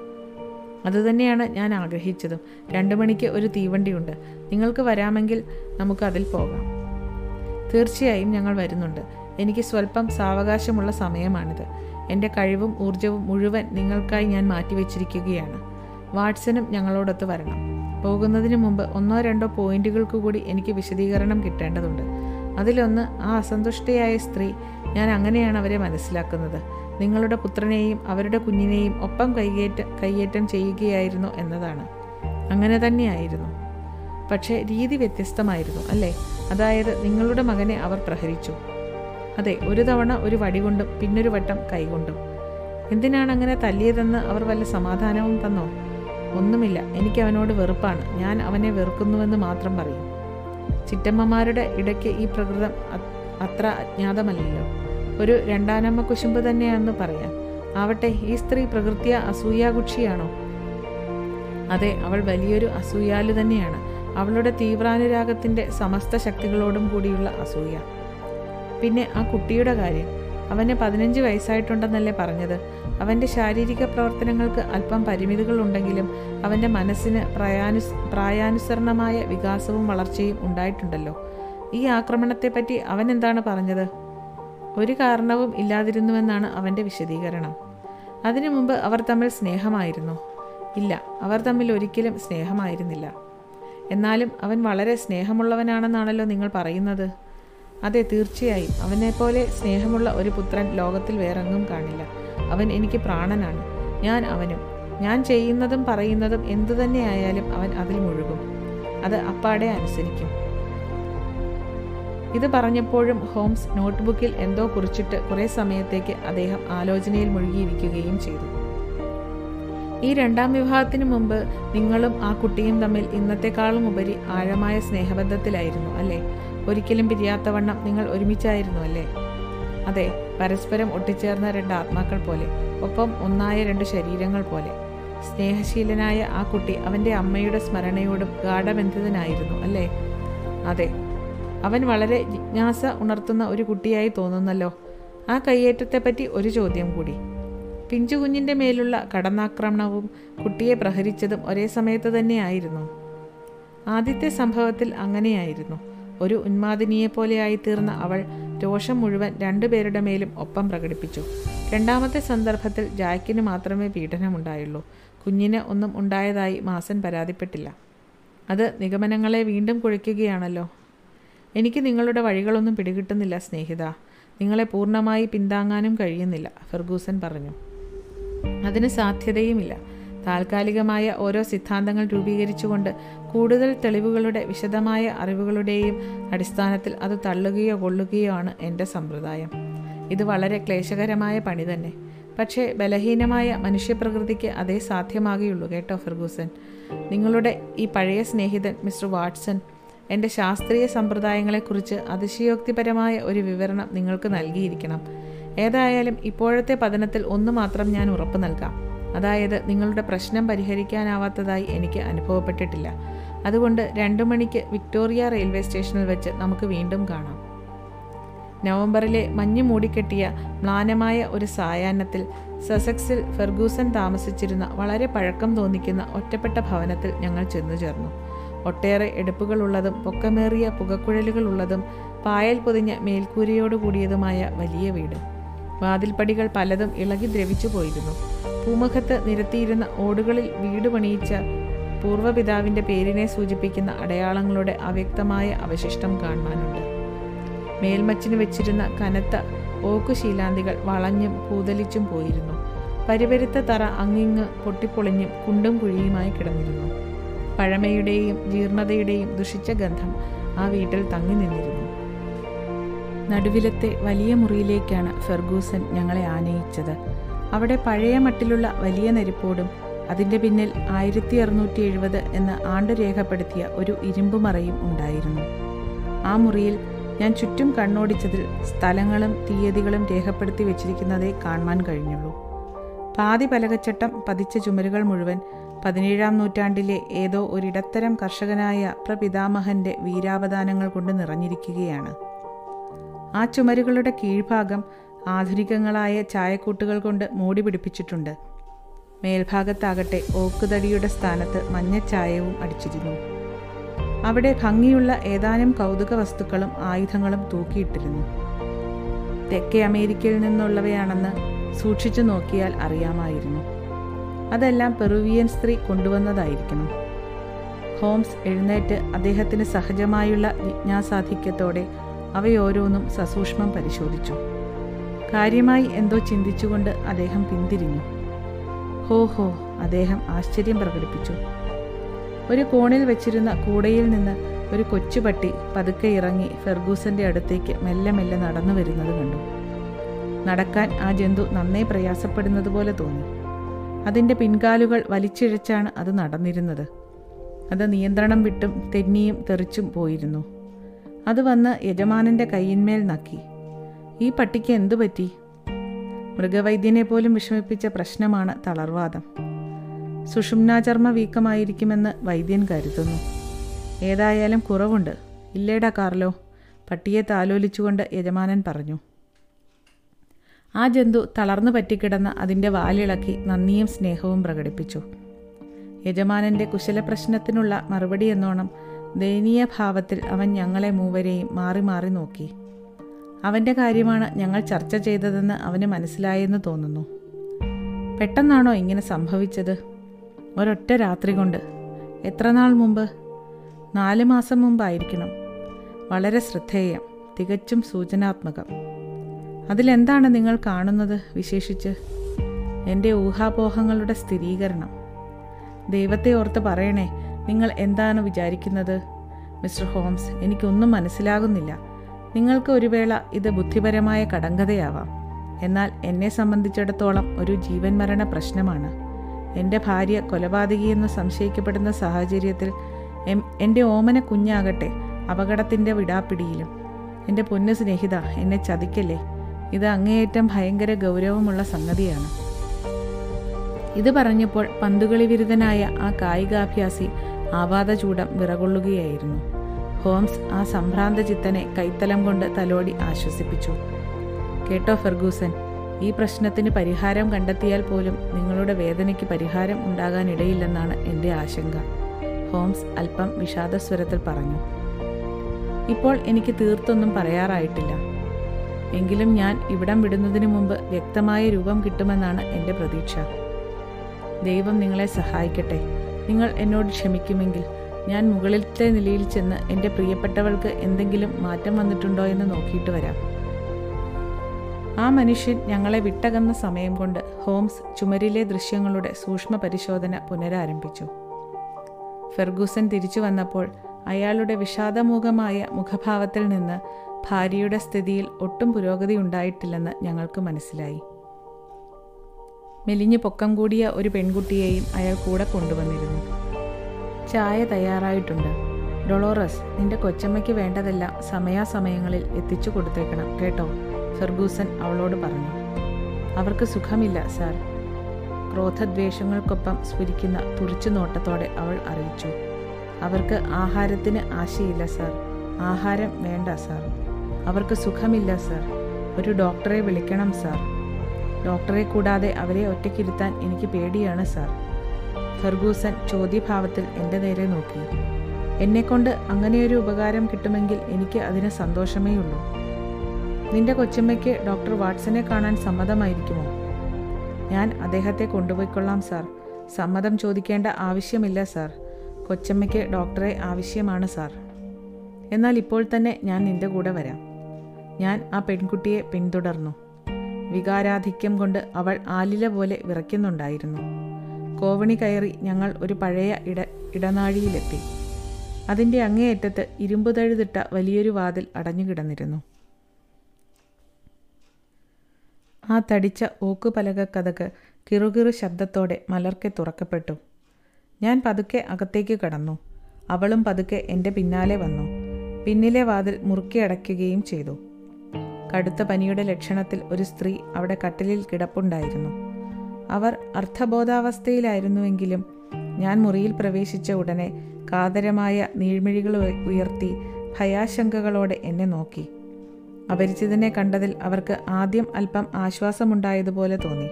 അതുതന്നെയാണ് ഞാൻ ആഗ്രഹിച്ചതും. രണ്ടു മണിക്ക് ഒരു തീവണ്ടിയുണ്ട്. നിങ്ങൾക്ക് വരാമെങ്കിൽ നമുക്ക് അതിൽ പോകാം. തീർച്ചയായും ഞങ്ങൾ വരുന്നുണ്ട്. എനിക്ക് സ്വല്പം സാവകാശമുള്ള സമയമാണിത്. എന്റെ കഴിവും ഊർജവും മുഴുവൻ നിങ്ങൾക്കായി ഞാൻ മാറ്റിവെച്ചിരിക്കുകയാണ്. വാട്സനും ഞങ്ങളോടൊത്ത് വരണം. പോകുന്നതിന് മുമ്പ് ഒന്നോ രണ്ടോ പോയിന്റുകൾക്ക് കൂടി എനിക്ക് വിശദീകരണം കിട്ടേണ്ടതുണ്ട്. അതിലൊന്ന് ആ അസന്തുഷ്ടയായ സ്ത്രീ ഞാൻ അങ്ങനെയാണ് അവരെ മനസ്സിലാക്കുന്നത്. നിങ്ങളുടെ പുത്രനെയും അവരുടെ കുഞ്ഞിനെയും ഒപ്പം കൈയേറ്റ കൈയേറ്റം ചെയ്യുകയായിരുന്നു എന്നതാണ്. അങ്ങനെ തന്നെയായിരുന്നു. പക്ഷേ രീതി വ്യത്യസ്തമായിരുന്നു അല്ലേ? അതായത് നിങ്ങളുടെ മകനെ അവർ പ്രഹരിച്ചു. അതെ ഒരു തവണ ഒരു വടി കൊണ്ടും പിന്നൊരു വട്ടം കൈകൊണ്ടും എന്തിനാണ് അങ്ങനെ തല്ലിയതെന്ന് അവർ വല്ല സമാധാനവും തന്നോ? ഒന്നുമില്ല എനിക്ക് അവനോട് വെറുപ്പാണ്. ഞാൻ അവനെ വെറുക്കുന്നുവെന്ന് മാത്രം പറയും. ചിറ്റമ്മമാരുടെ ഇടയ്ക്ക് ഈ പ്രകൃതം അത്ര അജ്ഞാതമല്ലല്ലോ. ഒരു രണ്ടാനമ്മ കുശുമ്പ് തന്നെയാണെന്ന് പറയാം. ആവട്ടെ ഈ സ്ത്രീ പ്രകൃതിയ അസൂയാകുക്ഷിയാണോ? അതെ അവൾ വലിയൊരു അസൂയാലു തന്നെയാണ്. അവളുടെ തീവ്രാനുരാഗത്തിന്റെ സമസ്ത ശക്തികളോടും കൂടിയുള്ള അസൂയ. പിന്നെ ആ കുട്ടിയുടെ കാര്യം. അവന് പതിനഞ്ച് വയസ്സായിട്ടുണ്ടെന്നല്ലേ പറഞ്ഞത്. അവന്റെ ശാരീരിക പ്രവർത്തനങ്ങൾക്ക് അല്പം പരിമിതികളുണ്ടെങ്കിലും അവന്റെ മനസ്സിന് പ്രായാനുസ് പ്രായാനുസരണമായ വികാസവും വളർച്ചയും ഉണ്ടായിട്ടുണ്ടല്ലോ. ഈ ആക്രമണത്തെപ്പറ്റി അവൻ എന്താണ് പറഞ്ഞത്? ഒരു കാരണവും ഇല്ലാതിരുന്നുവെന്നാണ് അവന്റെ വിശദീകരണം. അതിനു മുമ്പ് അവർ തമ്മിൽ സ്നേഹമായിരുന്നു. ഇല്ല അവർ തമ്മിൽ ഒരിക്കലും സ്നേഹമായിരുന്നില്ല. എന്നാലും അവൻ വളരെ സ്നേഹമുള്ളവനാണെന്നാണല്ലോ നിങ്ങൾ പറയുന്നത്. അതെ തീർച്ചയായും. അവനെപ്പോലെ സ്നേഹമുള്ള ഒരു പുത്രൻ ലോകത്തിൽ വേറെങ്ങും കാണില്ല. അവൻ എനിക്ക് പ്രാണനാണ്. ഞാൻ അവനും. ഞാൻ ചെയ്യുന്നതും പറയുന്നതും എന്തു തന്നെയായാലും അവൻ അതിൽ മുഴുകും. അത് അപ്പാടെ അനുസരിക്കും. ഇത് പറഞ്ഞപ്പോഴും ഹോംസ് നോട്ട്ബുക്കിൽ എന്തോ കുറിച്ചിട്ട് കുറേ സമയത്തേക്ക് അദ്ദേഹം ആലോചനയിൽ മുഴുകിയിരിക്കുകയും ചെയ്തു. ഈ രണ്ടാം വിവാഹത്തിന് മുമ്പ് നിങ്ങളും ആ കുട്ടിയും തമ്മിൽ ഇന്നത്തെക്കാളും ഉപരി ആഴമായ സ്നേഹബന്ധത്തിലായിരുന്നു അല്ലേ? ഒരിക്കലും പിരിയാത്തവണ്ണം നിങ്ങൾ ഒരുമിച്ചായിരുന്നു അല്ലേ? അതെ പരസ്പരം ഒട്ടിച്ചേർന്ന രണ്ട് ആത്മാക്കൾ പോലെ ഒപ്പം ഒന്നായ രണ്ട് ശരീരങ്ങൾ പോലെ. സ്നേഹശീലനായ ആ കുട്ടി അവന്റെ അമ്മയുടെ സ്മരണയോടും ഗാഠബന്ധിതനായിരുന്നു അല്ലേ? അതെ അവൻ വളരെ ജിജ്ഞാസ ഉണർത്തുന്ന ഒരു കുട്ടിയായി തോന്നുന്നല്ലോ. ആ കയ്യേറ്റത്തെപ്പറ്റി ഒരു ചോദ്യം കൂടി. പിഞ്ചു കുഞ്ഞിന്റെ മേലുള്ള കടന്നാക്രമണവും കുട്ടിയെ പ്രഹരിച്ചതും ഒരേ സമയത്ത് തന്നെയായിരുന്നു. ആദ്യത്തെ സംഭവത്തിൽ അങ്ങനെയായിരുന്നു. ഒരു ഉന്മാദിനിയെപ്പോലെയായി തീർന്ന അവൾ രോഷം മുഴുവൻ രണ്ടുപേരുടെ മേലും ഒപ്പം പ്രകടിപ്പിച്ചു. രണ്ടാമത്തെ സന്ദർഭത്തിൽ ജാക്കിന് മാത്രമേ പീഡനമുണ്ടായുള്ളൂ. കുഞ്ഞിന് ഒന്നും ഉണ്ടായതായി മാസൻ പരാതിപ്പെട്ടില്ല. അത് നിഗമനങ്ങളെ വീണ്ടും കുഴിക്കുകയാണല്ലോ എനിക്ക് നിങ്ങളുടെ വഴികളൊന്നും പിടികിട്ടുന്നില്ല സ്നേഹിത. നിങ്ങളെ പൂർണമായി പിന്താങ്ങാനും കഴിയുന്നില്ല ഫെർഗൂസൻ പറഞ്ഞു. അതിന് സാധ്യതയുമില്ല. താൽക്കാലികമായ ഓരോ സിദ്ധാന്തങ്ങൾ രൂപീകരിച്ചുകൊണ്ട് കൂടുതൽ തെളിവുകളുടെ വിശദമായ അറിവുകളുടെയും അടിസ്ഥാനത്തിൽ അത് തള്ളുകയോ കൊള്ളുകയോ ആണ് എന്റെ സമ്പ്രദായം. ഇത് വളരെ ക്ലേശകരമായ പണി തന്നെ. പക്ഷേ ബലഹീനമായ മനുഷ്യപ്രകൃതിക്ക് അതേ സാധ്യമാകുകയുള്ളൂ കേട്ടോ ഫെർഗൂസൻ. നിങ്ങളുടെ ഈ പഴയ സ്നേഹിതൻ മിസ്റ്റർ വാട്സൺ എന്റെ ശാസ്ത്രീയ സമ്പ്രദായങ്ങളെക്കുറിച്ച് അതിശയോക്തിപരമായ ഒരു വിവരണം നിങ്ങൾക്ക് നൽകിയിരിക്കണം. ഏതായാലും ഇപ്പോഴത്തെ പതനത്തിൽ ഒന്ന് മാത്രം ഞാൻ ഉറപ്പ് നൽകാം. അതായത് നിങ്ങളുടെ പ്രശ്നം പരിഹരിക്കാനാവാത്തതായി എനിക്ക് അനുഭവപ്പെട്ടിട്ടില്ല. അതുകൊണ്ട് രണ്ടു മണിക്ക് വിക്ടോറിയ റെയിൽവേ സ്റ്റേഷനിൽ വെച്ച് നമുക്ക് വീണ്ടും കാണാം. നവംബറിലെ മഞ്ഞ് മൂടിക്കെട്ടിയ മ്ലാനമായ ഒരു സായാഹ്നത്തിൽ സസക്സിൽ ഫെർഗൂസൻ താമസിച്ചിരുന്ന വളരെ പഴക്കം തോന്നിക്കുന്ന ഒറ്റപ്പെട്ട ഭവനത്തിൽ ഞങ്ങൾ ചെന്നു ചേർന്നു. ഒട്ടേറെ എടുപ്പുകളുള്ളതും പൊക്കമേറിയ പുകക്കുഴലുകളുള്ളതും പായൽ പൊതിഞ്ഞ മേൽക്കൂരയോട് കൂടിയതുമായ വലിയ വീട്. വാതിൽപ്പടികൾ പലതും ഇളകി ദ്രവിച്ചു പോയിരുന്നു പൂമുഖത്ത് നിരത്തിയിരുന്ന ഓടുകളിൽ വീട് പണിയിച്ച പൂർവപിതാവിന്റെ പേരിനെ സൂചിപ്പിക്കുന്ന അടയാളങ്ങളുടെ അവ്യക്തമായ അവശിഷ്ടം കാണുവാനുണ്ട് മേൽമച്ചിന് വെച്ചിരുന്ന കനത്ത ഓക്കുശീലാന്തികൾ വളഞ്ഞും പൂതലിച്ചും പോയിരുന്നു. പരിപരുത്ത തറ അങ്ങിങ്ങ് പൊട്ടിപ്പൊളിഞ്ഞും കുണ്ടും കുഴിയുമായി കിടന്നിരുന്നു. പഴമയുടെയും ജീർണതയുടെയും ദുഷിച്ച ഗന്ധം ആ വീട്ടിൽ തങ്ങി നിന്നിരുന്നു. നടുവിലത്തെ വലിയ മുറിയിലേക്കാണ് ഫെർഗൂസൻ ഞങ്ങളെ ആനയിച്ചത്. അവിടെ പഴയ മട്ടിലുള്ള വലിയ നെരിപ്പോടും അതിന്റെ പിന്നിൽ ആയിരത്തി അറുന്നൂറ്റി എഴുപത് എന്ന് ആണ്ട് രേഖപ്പെടുത്തിയ ഒരു ഇരുമ്പ് മറയും ഉണ്ടായിരുന്നു. ആ മുറിയിൽ ഞാൻ ചുറ്റും കണ്ണോടിച്ചതിൽ സ്ഥലങ്ങളും തീയതികളും രേഖപ്പെടുത്തി വെച്ചിരിക്കുന്നതേ കാണുവാൻ കഴിഞ്ഞുള്ളൂ. പാതി പലകച്ചട്ടം പതിച്ച ചുമരുകൾ മുഴുവൻ പതിനേഴാം നൂറ്റാണ്ടിലെ ഏതോ ഒരിടത്തരം കർഷകനായ പ്രപിതാമഹന്റെ വീരാവദാനങ്ങൾ കൊണ്ട് നിറഞ്ഞിരിക്കുകയാണ്. ആ ചുമരുകളുടെ കീഴ്ഭാഗം ആധുനികങ്ങളായ ചായക്കൂട്ടുകൾ കൊണ്ട് മൂടി പിടിപ്പിച്ചിട്ടുണ്ട്. മേൽഭാഗത്താകട്ടെ ഓക്കുതടിയുടെ സ്ഥാനത്ത് മഞ്ഞച്ചായവും അടിച്ചിരുന്നു. അവിടെ ഭംഗിയുള്ള ഏതാനും കൗതുക വസ്തുക്കളും ആയുധങ്ങളും തൂക്കിയിട്ടിരുന്നു. തെക്കേ അമേരിക്കയിൽ നിന്നുള്ളവയാണെന്ന് സൂക്ഷിച്ചു നോക്കിയാൽ അറിയാമായിരുന്നു. അതെല്ലാം പെറുവിയൻ സ്ത്രീ കൊണ്ടുവന്നതായിരിക്കണം. ഹോംസ് എഴുന്നേറ്റ് അദ്ദേഹത്തിന് സഹജമായുള്ള ജിജ്ഞാസാധിക്യത്തോടെ അവയോരോന്നും സസൂക്ഷ്മം പരിശോധിച്ചു. കാര്യമായി എന്തോ ചിന്തിച്ചുകൊണ്ട് അദ്ദേഹം പിന്തിരിഞ്ഞു. ഹോ ഹോ അദ്ദേഹം ആശ്ചര്യം പ്രകടിപ്പിച്ചു. ഒരു കോണിൽ വെച്ചിരുന്ന കൂടയിൽ നിന്ന് ഒരു കൊച്ചുപട്ടി പതുക്കെ ഇറങ്ങി ഫെർഗൂസന്റെ അടുത്തേക്ക് മെല്ലെ മെല്ലെ നടന്നു വരുന്നത് കണ്ടു. നടക്കാൻ ആ ജന്തു നന്നേ പ്രയാസപ്പെടുന്നത് പോലെ തോന്നി. അതിന്റെ പിൻകാലുകൾ വലിച്ചിഴച്ചാണ് അത് നടന്നിരുന്നത്. അത് നിയന്ത്രണം വിട്ടും തെന്നിയും തെറിച്ചും പോയിരുന്നു. അത് വന്ന് യജമാനന്റെ കൈയിന്മേൽ നക്കി. ഈ പട്ടിക്ക് എന്തു പറ്റി? മൃഗവൈദ്യനെ പോലും വിഷമിപ്പിച്ച പ്രശ്നമാണ് തളർവാദം. സുഷുമ്നാചർമ്മ വീക്കമായിരിക്കുമെന്ന് വൈദ്യൻ കരുതുന്നു. ഏതായാലും കുറവുണ്ട്. ഇല്ലേടാ കാർലോ. പട്ടിയെ താലോലിച്ചുകൊണ്ട് യജമാനൻ പറഞ്ഞു. ആ ജന്തു തളർന്നു പറ്റിക്കിടന്ന് അതിന്റെ വാലിളക്കി നന്ദിയും സ്നേഹവും പ്രകടിപ്പിച്ചു. യജമാനന്റെ കുശലപ്രശ്നത്തിനുള്ള മറുപടി എന്നോണം ദയനീയ ഭാവത്തിൽ അവൻ ഞങ്ങളെ മൂവരെയും മാറി മാറി നോക്കി. അവന്റെ കാര്യമാണ് ഞങ്ങൾ ചർച്ച ചെയ്തതെന്ന് അവന് മനസ്സിലായെന്ന് തോന്നുന്നു. പെട്ടെന്നാണോ ഇങ്ങനെ സംഭവിച്ചത്? ഒരൊറ്റ രാത്രി കൊണ്ട്. എത്ര നാൾ മുമ്പ്? നാല് മാസം മുമ്പായിരിക്കണം. വളരെ ശ്രദ്ധേയം തികച്ചും സൂചനാത്മകം. അതിലെന്താണ് നിങ്ങൾ കാണുന്നത് വിശേഷിച്ച്? എന്റെ ഊഹാപോഹങ്ങളുടെ സ്ഥിരീകരണം. ദൈവത്തെ ഓർത്ത് പറയണേ നിങ്ങൾ എന്താണ് വിചാരിക്കുന്നത്? മിസ്റ്റർ ഹോംസ് എനിക്കൊന്നും മനസ്സിലാകുന്നില്ല. നിങ്ങൾക്ക് ഒരു വേള ഇത് ബുദ്ധിപരമായ കടങ്കഥയാവാം. എന്നാൽ എന്നെ സംബന്ധിച്ചിടത്തോളം ഒരു ജീവൻ മരണ പ്രശ്നമാണ്. എന്റെ ഭാര്യ കൊലപാതകിയെന്ന് സംശയിക്കപ്പെടുന്ന സാഹചര്യത്തിൽ എന്റെ ഓമന കുഞ്ഞാകട്ടെ അപകടത്തിന്റെ വിടാപ്പിടിയിലും. എന്റെ പൊന്നു സ്നേഹിത എന്നെ ചതിക്കല്ലേ? ഇത് അങ്ങേയറ്റം ഭയങ്കര ഗൗരവമുള്ള സംഗതിയാണ്. ഇത് പറഞ്ഞപ്പോൾ പന്തുകളി വിരുദ്ധനായ ആ കായികാഭ്യാസി ആപാദചൂടം വിറകൊള്ളുകയായിരുന്നു. ഹോംസ് ആ സംഭ്രാന്ത ചിത്തനെ കൈത്തലം കൊണ്ട് തലോടി ആശ്വസിപ്പിച്ചു. കേട്ടോ ഫെർഗൂസൻ ഈ പ്രശ്നത്തിന് പരിഹാരം കണ്ടെത്തിയാൽ പോലും നിങ്ങളുടെ വേദനയ്ക്ക് പരിഹാരം ഉണ്ടാകാനിടയില്ലെന്നാണ് എന്റെ ആശങ്ക ഹോംസ് അല്പം വിഷാദസ്വരത്തിൽ പറഞ്ഞു. ഇപ്പോൾ എനിക്ക് തീർത്തൊന്നും പറയാറായിട്ടില്ല. എങ്കിലും ഞാൻ ഇവിടം വിടുന്നതിന് മുമ്പ് വ്യക്തമായ രൂപം കിട്ടുമെന്നാണ് എന്റെ പ്രതീക്ഷ. ദൈവം നിങ്ങളെ സഹായിക്കട്ടെ. നിങ്ങൾ എന്നോട് ക്ഷമിക്കുമെങ്കിൽ ഞാൻ മുകളിലത്തെ നിലയിൽ ചെന്ന് എന്റെ പ്രിയപ്പെട്ടവൾക്ക് എന്തെങ്കിലും മാറ്റം വന്നിട്ടുണ്ടോ എന്ന് നോക്കിയിട്ട് വരാം. ആ മനുഷ്യൻ ഞങ്ങളെ വിട്ടകന്ന സമയം കൊണ്ട് ഹോംസ് ചുമരിലെ ദൃശ്യങ്ങളുടെ സൂക്ഷ്മ പരിശോധന പുനരാരംഭിച്ചു. ഫെർഗൂസൻ തിരിച്ചു വന്നപ്പോൾ അയാളുടെ വിഷാദമൂഖമായ മുഖഭാവത്തിൽ നിന്ന് ഭാര്യയുടെ സ്ഥിതിയിൽ ഒട്ടും പുരോഗതി ഉണ്ടായിട്ടില്ലെന്ന് ഞങ്ങൾക്ക് മനസ്സിലായി. മെലിഞ്ഞു പൊക്കം കൂടിയ ഒരു പെൺകുട്ടിയെയും അയാൾ കൂടെ കൊണ്ടുവന്നിരുന്നു. ചായ തയ്യാറായിട്ടുണ്ട്. ഡൊളോറസ് നിന്റെ കൊച്ചമ്മയ്ക്ക് വേണ്ടതെല്ലാം സമയാസമയങ്ങളിൽ എത്തിച്ചു കൊടുത്തേക്കണം കേട്ടോ? ഫെർഗൂസൻ അവളോട് പറഞ്ഞു. അവർക്ക് സുഖമില്ല സാർ. ക്രോധദ്വേഷങ്ങൾക്കൊപ്പം സ്ഫുരിക്കുന്ന തുറിച്ചു നോട്ടത്തോടെ അവൾ അറിയിച്ചു. അവർക്ക് ആഹാരത്തിന് ആശയില്ല സാർ. ആഹാരം വേണ്ട സാർ. അവർക്ക് സുഖമില്ല സാർ. ഒരു ഡോക്ടറെ വിളിക്കണം സാർ. ഡോക്ടറെ കൂടാതെ അവരെ ഒറ്റയ്ക്കിരുത്താൻ എനിക്ക് പേടിയാണ് സാർ. ഫെർഗൂസൻ ചോദ്യഭാവത്തിൽ എന്റെ നേരെ നോക്കി. എന്നെക്കൊണ്ട് അങ്ങനെയൊരു ഉപകാരം കിട്ടുമെങ്കിൽ എനിക്ക് അതിന് സന്തോഷമേ ഉള്ളൂ. നിന്റെ കൊച്ചമ്മയ്ക്ക് ഡോക്ടർ വാട്സനെ കാണാൻ സമ്മതമായിരിക്കുമോ? ഞാൻ അദ്ദേഹത്തെ കൊണ്ടുപോയിക്കൊള്ളാം സാർ. സമ്മതം ചോദിക്കേണ്ട ആവശ്യമില്ല സാർ. കൊച്ചമ്മയ്ക്ക് ഡോക്ടറെ ആവശ്യമാണ് സാർ. എന്നാൽ ഇപ്പോൾ തന്നെ ഞാൻ നിന്റെ കൂടെ വരാം. ഞാൻ ആ പെൺകുട്ടിയെ പിന്തുടർന്നു. വികാരാധിക്യം കൊണ്ട് അവൾ ആലില പോലെ വിറയ്ക്കുന്നുണ്ടായിരുന്നു. കോവണി കയറി ഞങ്ങൾ ഒരു പഴയ ഇട ഇടനാഴിയിലെത്തി. അതിന്റെ അങ്ങേയറ്റത്ത് ഇരുമ്പുതഴുതിട്ട വലിയൊരു വാതിൽ അടഞ്ഞുകിടന്നിരുന്നു ആ തടിച്ച ഓക്കുപലക കഥക് കിറുകിറു ശബ്ദത്തോടെ മലർക്കെ തുറക്കപ്പെട്ടു. ഞാൻ പതുക്കെ അകത്തേക്ക് കടന്നു. അവളും പതുക്കെ എന്റെ പിന്നാലെ വന്നു. പിന്നിലെ വാതിൽ മുറുക്കി അടയ്ക്കുകയും ചെയ്തു. കടുത്ത പനിയുടെ ലക്ഷണത്തിൽ ഒരു സ്ത്രീ അവിടെ കട്ടിലിൽ കിടപ്പുണ്ടായിരുന്നു. അവർ അർത്ഥബോധാവസ്ഥയിലായിരുന്നുവെങ്കിലും ഞാൻ മുറിയിൽ പ്രവേശിച്ച ഉടനെ കാതരമായ നീഴ്മിഴികൾ ഉയർത്തി ഭയാശങ്കകളോടെ എന്നെ നോക്കി. അപരിചിതനെ കണ്ടതിൽ അവർക്ക് ആദ്യം അല്പം ആശ്വാസമുണ്ടായതുപോലെ തോന്നി.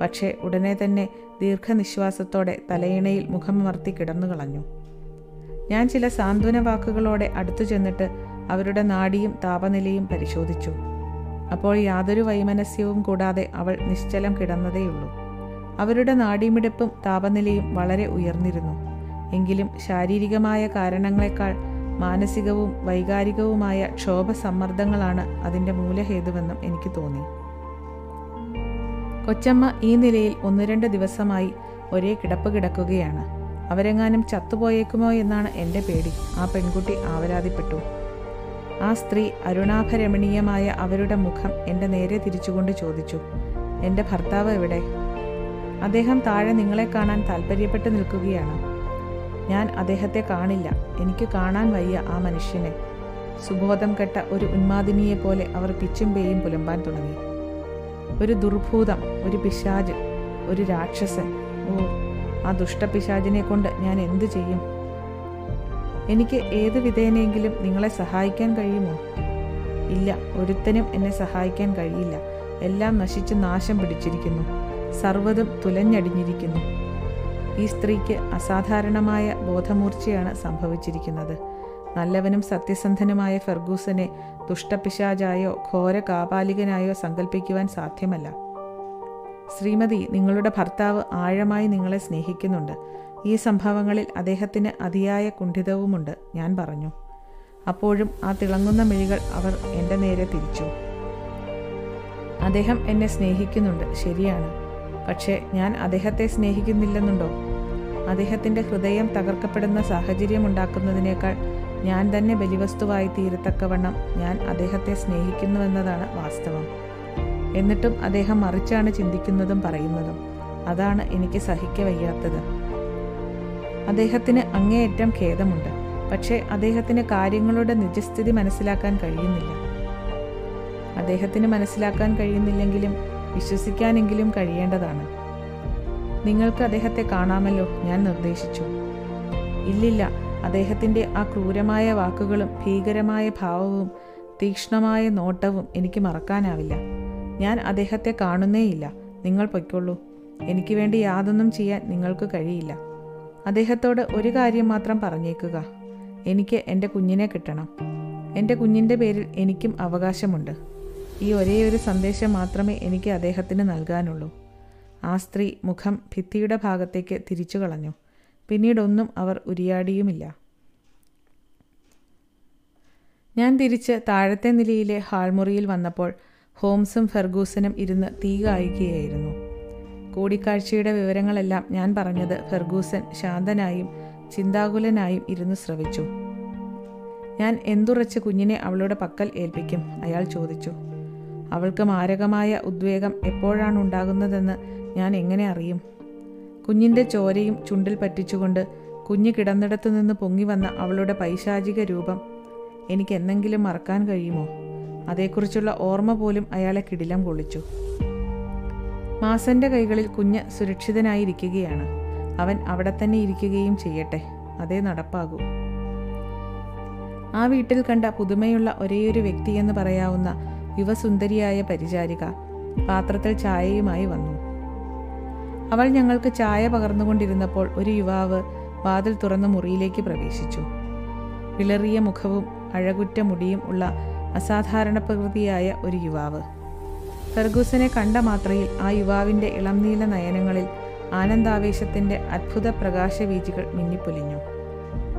പക്ഷേ ഉടനെ തന്നെ ദീർഘനിശ്വാസത്തോടെ തലയിണയിൽ മുഖമർത്തി കിടന്നു കളഞ്ഞു. ഞാൻ ചില സാന്ത്വന വാക്കുകളോടെ അടുത്തു ചെന്നിട്ട് അവരുടെ നാടിയും താപനിലയും പരിശോധിച്ചു. അപ്പോൾ യാതൊരു വൈമനസ്യവും കൂടാതെ അവൾ നിശ്ചലം കിടന്നതേയുള്ളൂ. അവരുടെ നാഡീമിടിപ്പും താപനിലയും വളരെ ഉയർന്നിരുന്നു. എങ്കിലും ശാരീരികമായ കാരണങ്ങളെക്കാൾ മാനസികവും വൈകാരികവുമായ ക്ഷോഭ ക്ഷോഭസമ്മർദ്ദങ്ങളാണ് അതിന്റെ മൂലഹേതുവെന്നും എനിക്ക് തോന്നി. കൊച്ചമ്മ ഈ നിലയിൽ ഒന്ന് രണ്ട് ദിവസമായി ഒരേ കിടപ്പ് കിടക്കുകയാണ്. അവരെങ്ങാനും ചത്തുപോയേക്കുമോ എന്നാണ് എന്റെ പേടി. ആ പെൺകുട്ടി ആവരാതിപ്പെട്ടു. ആ സ്ത്രീ അരുണാഭരമണീയമായ അവരുടെ മുഖം എന്റെ നേരെ തിരിച്ചുകൊണ്ട് ചോദിച്ചു എന്റെ ഭർത്താവ് എവിടെ? അദ്ദേഹം താഴെ നിങ്ങളെ കാണാൻ താല്പര്യപ്പെട്ട് നിൽക്കുകയാണ്. ഞാൻ അദ്ദേഹത്തെ കാണില്ല. എനിക്ക് കാണാൻ വയ്യ ആ മനുഷ്യനെ. സുബോധം കെട്ട ഒരു ഉന്മാദിനിയെ പോലെ അവർ പിച്ചും പേയും പുലമ്പാൻ തുടങ്ങി. ഒരു ദുർഭൂതം ഒരു പിശാജ് ഒരു രാക്ഷസൻ. ഓ ആ ദുഷ്ടപിശാചിനെ കൊണ്ട് ഞാൻ എന്തു ചെയ്യും? എനിക്ക് ഏത് വിധേനയെങ്കിലും നിങ്ങളെ സഹായിക്കാൻ കഴിയുമോ? ഇല്ല ഒരുത്തനും എന്നെ സഹായിക്കാൻ കഴിയില്ല. എല്ലാം നശിച്ച് നാശം പിടിച്ചിരിക്കുന്നു. സർവതും തുലഞ്ഞടിഞ്ഞിരിക്കുന്നു. ഈ സ്ത്രീക്ക് അസാധാരണമായ ബോധമൂർച്ചയാണ് സംഭവിച്ചിരിക്കുന്നത്. നല്ലവനും സത്യസന്ധനുമായ ഫെർഗൂസനെ ദുഷ്ടപിശാചായോ ഘോര കാപാലികനായോ സങ്കല്പിക്കുവാൻ സാധ്യമല്ല. ശ്രീമതി നിങ്ങളുടെ ഭർത്താവ് ആഴമായി നിങ്ങളെ സ്നേഹിക്കുന്നുണ്ട്. ഈ സംഭവങ്ങളിൽ അദ്ദേഹത്തിന് അതിയായ കുണ്ഠിതവുമുണ്ട് ഞാൻ പറഞ്ഞു. അപ്പോഴും ആ തിളങ്ങുന്ന മിഴികൾ അവർ എന്റെ നേരെ തിരിച്ചു. അദ്ദേഹം എന്നെ സ്നേഹിക്കുന്നുണ്ട് ശരിയാണ്. പക്ഷേ ഞാൻ അദ്ദേഹത്തെ സ്നേഹിക്കുന്നില്ലെന്നുണ്ടോ? അദ്ദേഹത്തിന്റെ ഹൃദയം തകർക്കപ്പെടുന്ന സാഹചര്യം ഉണ്ടാക്കുന്നതിനേക്കാൾ ഞാൻ തന്നെ ബലിവസ്തുവായി തീരത്തക്കവണ്ണം ഞാൻ അദ്ദേഹത്തെ സ്നേഹിക്കുന്നുവെന്നതാണ് വാസ്തവം. എന്നിട്ടും അദ്ദേഹം മറിച്ചാണ് ചിന്തിക്കുന്നതും പറയുന്നതും. അതാണ് എനിക്ക് സഹിക്ക വയ്യാത്തത്. അദ്ദേഹത്തിന് അങ്ങേയറ്റം ഖേദമുണ്ട്. പക്ഷേ അദ്ദേഹത്തിന് കാര്യങ്ങളുടെ നിജസ്ഥിതി മനസ്സിലാക്കാൻ കഴിയുന്നില്ല. അദ്ദേഹത്തിന് മനസ്സിലാക്കാൻ കഴിയുന്നില്ലെങ്കിലും വിശ്വസിക്കാനെങ്കിലും കഴിയേണ്ടതാണ്. നിങ്ങൾക്ക് അദ്ദേഹത്തെ കാണാമല്ലോ ഞാൻ നിർദ്ദേശിച്ചു. ഇല്ലില്ല അദ്ദേഹത്തിന്റെ ആ ക്രൂരമായ വാക്കുകളും ഭീകരമായ ഭാവവും തീക്ഷ്ണമായ നോട്ടവും എനിക്ക് മറക്കാനാവില്ല. ഞാൻ അദ്ദേഹത്തെ കാണുന്നേയില്ല. നിങ്ങൾ പൊയ്ക്കൊള്ളൂ. എനിക്ക് വേണ്ടി യാതൊന്നും ചെയ്യാൻ നിങ്ങൾക്ക് കഴിയില്ല. അദ്ദേഹത്തോട് ഒരു കാര്യം മാത്രം പറഞ്ഞേക്കുക. എനിക്ക് എന്റെ കുഞ്ഞിനെ കിട്ടണം. എന്റെ കുഞ്ഞിന്റെ പേരിൽ എനിക്കും അവകാശമുണ്ട്. ഈ ഒരേ ഒരു സന്ദേശം മാത്രമേ എനിക്ക് അദ്ദേഹത്തിന് നൽകാനുള്ളൂ. ആ സ്ത്രീ മുഖം ഭിത്തിയുടെ ഭാഗത്തേക്ക് തിരിച്ചു കളഞ്ഞു. പിന്നീടൊന്നും അവർ ഉരിയാടിയുമില്ല. ഞാൻ തിരിച്ച് താഴത്തെ നിലയിലെ ഹാൾമുറിയിൽ വന്നപ്പോൾ ഹോംസും ഫെർഗൂസനും ഇരുന്ന് തീ കായുകയായിരുന്നു കൂടിക്കാഴ്ചയുടെ വിവരങ്ങളെല്ലാം ഞാൻ പറഞ്ഞത് ഫെർഗൂസൻ ശാന്തനായും ചിന്താകുലനായും ഇരുന്ന് ശ്രവിച്ചു. ഞാൻ എന്തുറച്ച് കുഞ്ഞിനെ അവളുടെ പക്കൽ ഏൽപ്പിക്കും? അയാൾ ചോദിച്ചു. അവൾക്ക് മാരകമായ ഉദ്വേഗം എപ്പോഴാണ് ഉണ്ടാകുന്നതെന്ന് ഞാൻ എങ്ങനെ അറിയും? കുഞ്ഞിന്റെ ചോരയും ചുണ്ടിൽ പറ്റിച്ചുകൊണ്ട് കുഞ്ഞ് കിടന്നിടത്തു നിന്ന് പൊങ്ങി വന്ന അവളുടെ പൈശാചിക രൂപം എനിക്ക് എന്തെങ്കിലും മറക്കാൻ കഴിയുമോ? അതേക്കുറിച്ചുള്ള ഓർമ്മ പോലും അയാളെ കിടിലം കൊള്ളിച്ചു. മാസന്റെ കൈകളിൽ കുഞ്ഞ് സുരക്ഷിതനായിരിക്കുകയാണ്. അവൻ അവിടെ തന്നെ ഇരിക്കുകയും ചെയ്യട്ടെ അതേ നടപ്പാകൂ. ആ വീട്ടിൽ കണ്ട പുതുമയുള്ള ഒരേയൊരു വ്യക്തിയെന്ന് പറയാവുന്ന യുവസുന്ദരിയായ പരിചാരിക പാത്രത്തിൽ ചായയുമായി വന്നു. അവൾ ഞങ്ങൾക്ക് ചായ പകർന്നുകൊണ്ടിരുന്നപ്പോൾ ഒരു യുവാവ് വാതിൽ തുറന്ന് മുറിയിലേക്ക് പ്രവേശിച്ചു. വിളറിയ മുഖവും അഴകുറ്റ മുടിയും ഉള്ള അസാധാരണ പ്രകൃതിയായ ഒരു യുവാവ്. ഫെർഗൂസനെ കണ്ട മാത്രയിൽ ആ യുവാവിന്റെ ഇളംനീല നയനങ്ങളിൽ ആനന്ദാവേശത്തിന്റെ അത്ഭുത പ്രകാശവീചികൾ മിന്നിപ്പൊലിഞ്ഞു.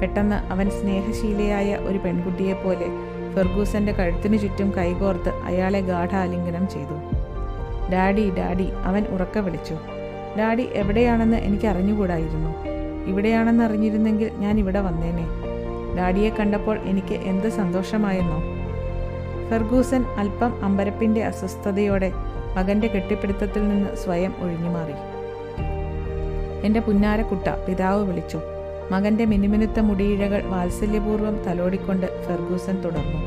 പെട്ടെന്ന് അവൻ സ്നേഹശീലയായ ഒരു പെൺകുട്ടിയെപ്പോലെ ഫെർഗൂസന്റെ കഴുത്തിനു ചുറ്റും കൈകോർത്ത് അയാളെ ഗാഠാലിംഗനം ചെയ്തു. ഡാഡി ഡാഡി അവൻ ഉറക്ക വിളിച്ചു. ഡാഡി എവിടെയാണെന്ന് എനിക്ക് അറിഞ്ഞുകൂടായിരുന്നു. ഇവിടെയാണെന്ന് അറിഞ്ഞിരുന്നെങ്കിൽ ഞാൻ ഇവിടെ വന്നേനെ. ഡാഡിയെ കണ്ടപ്പോൾ എനിക്ക് എന്ത് സന്തോഷമായെന്നോ. ഫെർഗൂസൻ അല്പം അമ്പരപ്പിന്റെ അസ്വസ്ഥതയോടെ മകന്റെ കെട്ടിപ്പിടുത്തത്തിൽ നിന്ന് സ്വയം ഒഴിഞ്ഞുമാറി. എന്റെ പുന്നാരക്കുട്ട പിതാവ് വിളിച്ചു. മകന്റെ മിനുമിനുത്ത മുടിയിഴകൾ വാത്സല്യപൂർവം തലോടിക്കൊണ്ട് ഫെർഗൂസൻ തുടർന്നു.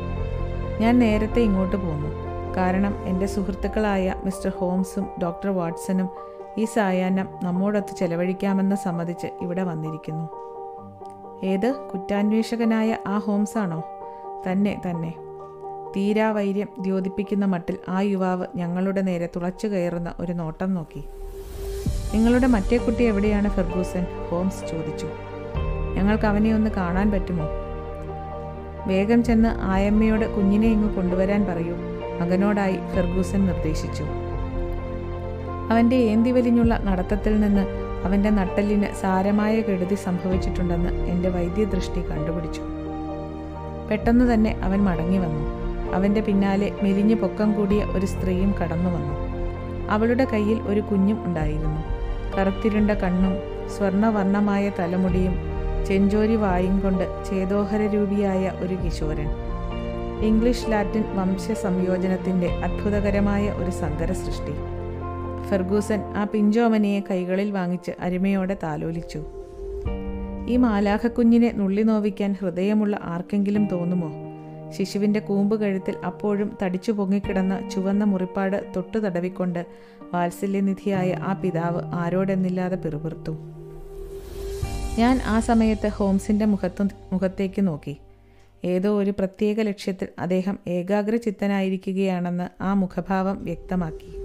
ഞാൻ നേരത്തെ ഇങ്ങോട്ട് പോന്നു. കാരണം എന്റെ സുഹൃത്തുക്കളായ മിസ്റ്റർ ഹോംസും ഡോക്ടർ വാട്സണും ഈ സായാഹ്നം നമ്മോടൊത്ത് ചെലവഴിക്കാമെന്ന് സമ്മതിച്ച് ഇവിടെ വന്നിരിക്കുന്നു. ഏത്? കുറ്റാന്വേഷകനായ ആ ഹോംസാണോ? തന്നെ തന്നെ. തീരാവൈര്യം ദ്യോതിപ്പിക്കുന്ന മട്ടിൽ ആ യുവാവ് ഞങ്ങളുടെ നേരെ തുളച്ചു കയറുന്ന ഒരു നോട്ടം നോക്കി. നിങ്ങളുടെ മറ്റേ കുട്ടി എവിടെയാണ് ഫെർഗൂസൻ ഹോംസ് ചോദിച്ചു. ഞങ്ങൾക്ക് അവനെ ഒന്ന് കാണാൻ പറ്റുമോ? വേഗം ചെന്ന് ആയമ്മയോട് കുഞ്ഞിനെ ഇങ്ങ് കൊണ്ടുവരാൻ പറയൂ മകനോടായി ഫെർഗൂസൻ നിർദ്ദേശിച്ചു. അവന്റെ ഏന്തി വലിഞ്ഞുള്ള നടത്തത്തിൽ നിന്ന് അവന്റെ നട്ടലിന് സാരമായ കെടുതി സംഭവിച്ചിട്ടുണ്ടെന്ന് എന്റെ വൈദ്യദൃഷ്ടി കണ്ടുപിടിച്ചു. പെട്ടെന്ന് തന്നെ അവൻ മടങ്ങി വന്നു. അവന്റെ പിന്നാലെ മെലിഞ്ഞു പൊക്കം കൂടിയ ഒരു സ്ത്രീയും കടന്നു വന്നു. അവളുടെ കയ്യിൽ ഒരു കുഞ്ഞും ഉണ്ടായിരുന്നു. കറുത്തിരുണ്ട കണ്ണും സ്വർണവർണമായ തലമുടിയും ചെഞ്ചോരി വായും കൊണ്ട് ചേതോഹര രൂപിയായ ഒരു കിശോരൻ. ഇംഗ്ലീഷ് ലാറ്റിൻ വംശ സംയോജനത്തിന്റെ അത്ഭുതകരമായ ഒരു സങ്കര സൃഷ്ടി ഫെർഗൂസൻ ആ പിഞ്ചോമനിയെ കൈകളിൽ വാങ്ങിച്ച് അരുമയോടെ താലോലിച്ചു. ഈ മാലാഖക്കുഞ്ഞിനെ നുള്ളി നോവിക്കാൻ ഹൃദയമുള്ള ആർക്കെങ്കിലും തോന്നുമോ? ശിശുവിന്റെ കൂമ്പ് കഴുത്തിൽ അപ്പോഴും തടിച്ചു പൊങ്ങിക്കിടന്ന ചുവന്ന മുറിപ്പാട് തൊട്ടു തടവിക്കൊണ്ട് വാത്സല്യനിധിയായ ആ പിതാവ് ആരോടെന്നില്ലാതെ പിറുപിറുത്തു. ഞാൻ ആ സമയത്ത് ഹോംസിന്റെ മുഖത്തു മുഖത്തേക്ക് നോക്കി. ഏതോ ഒരു പ്രത്യേക ലക്ഷ്യത്തിൽ അദ്ദേഹം ഏകാഗ്രചിത്തനായിരിക്കുകയാണെന്ന് ആ മുഖഭാവം വ്യക്തമാക്കി.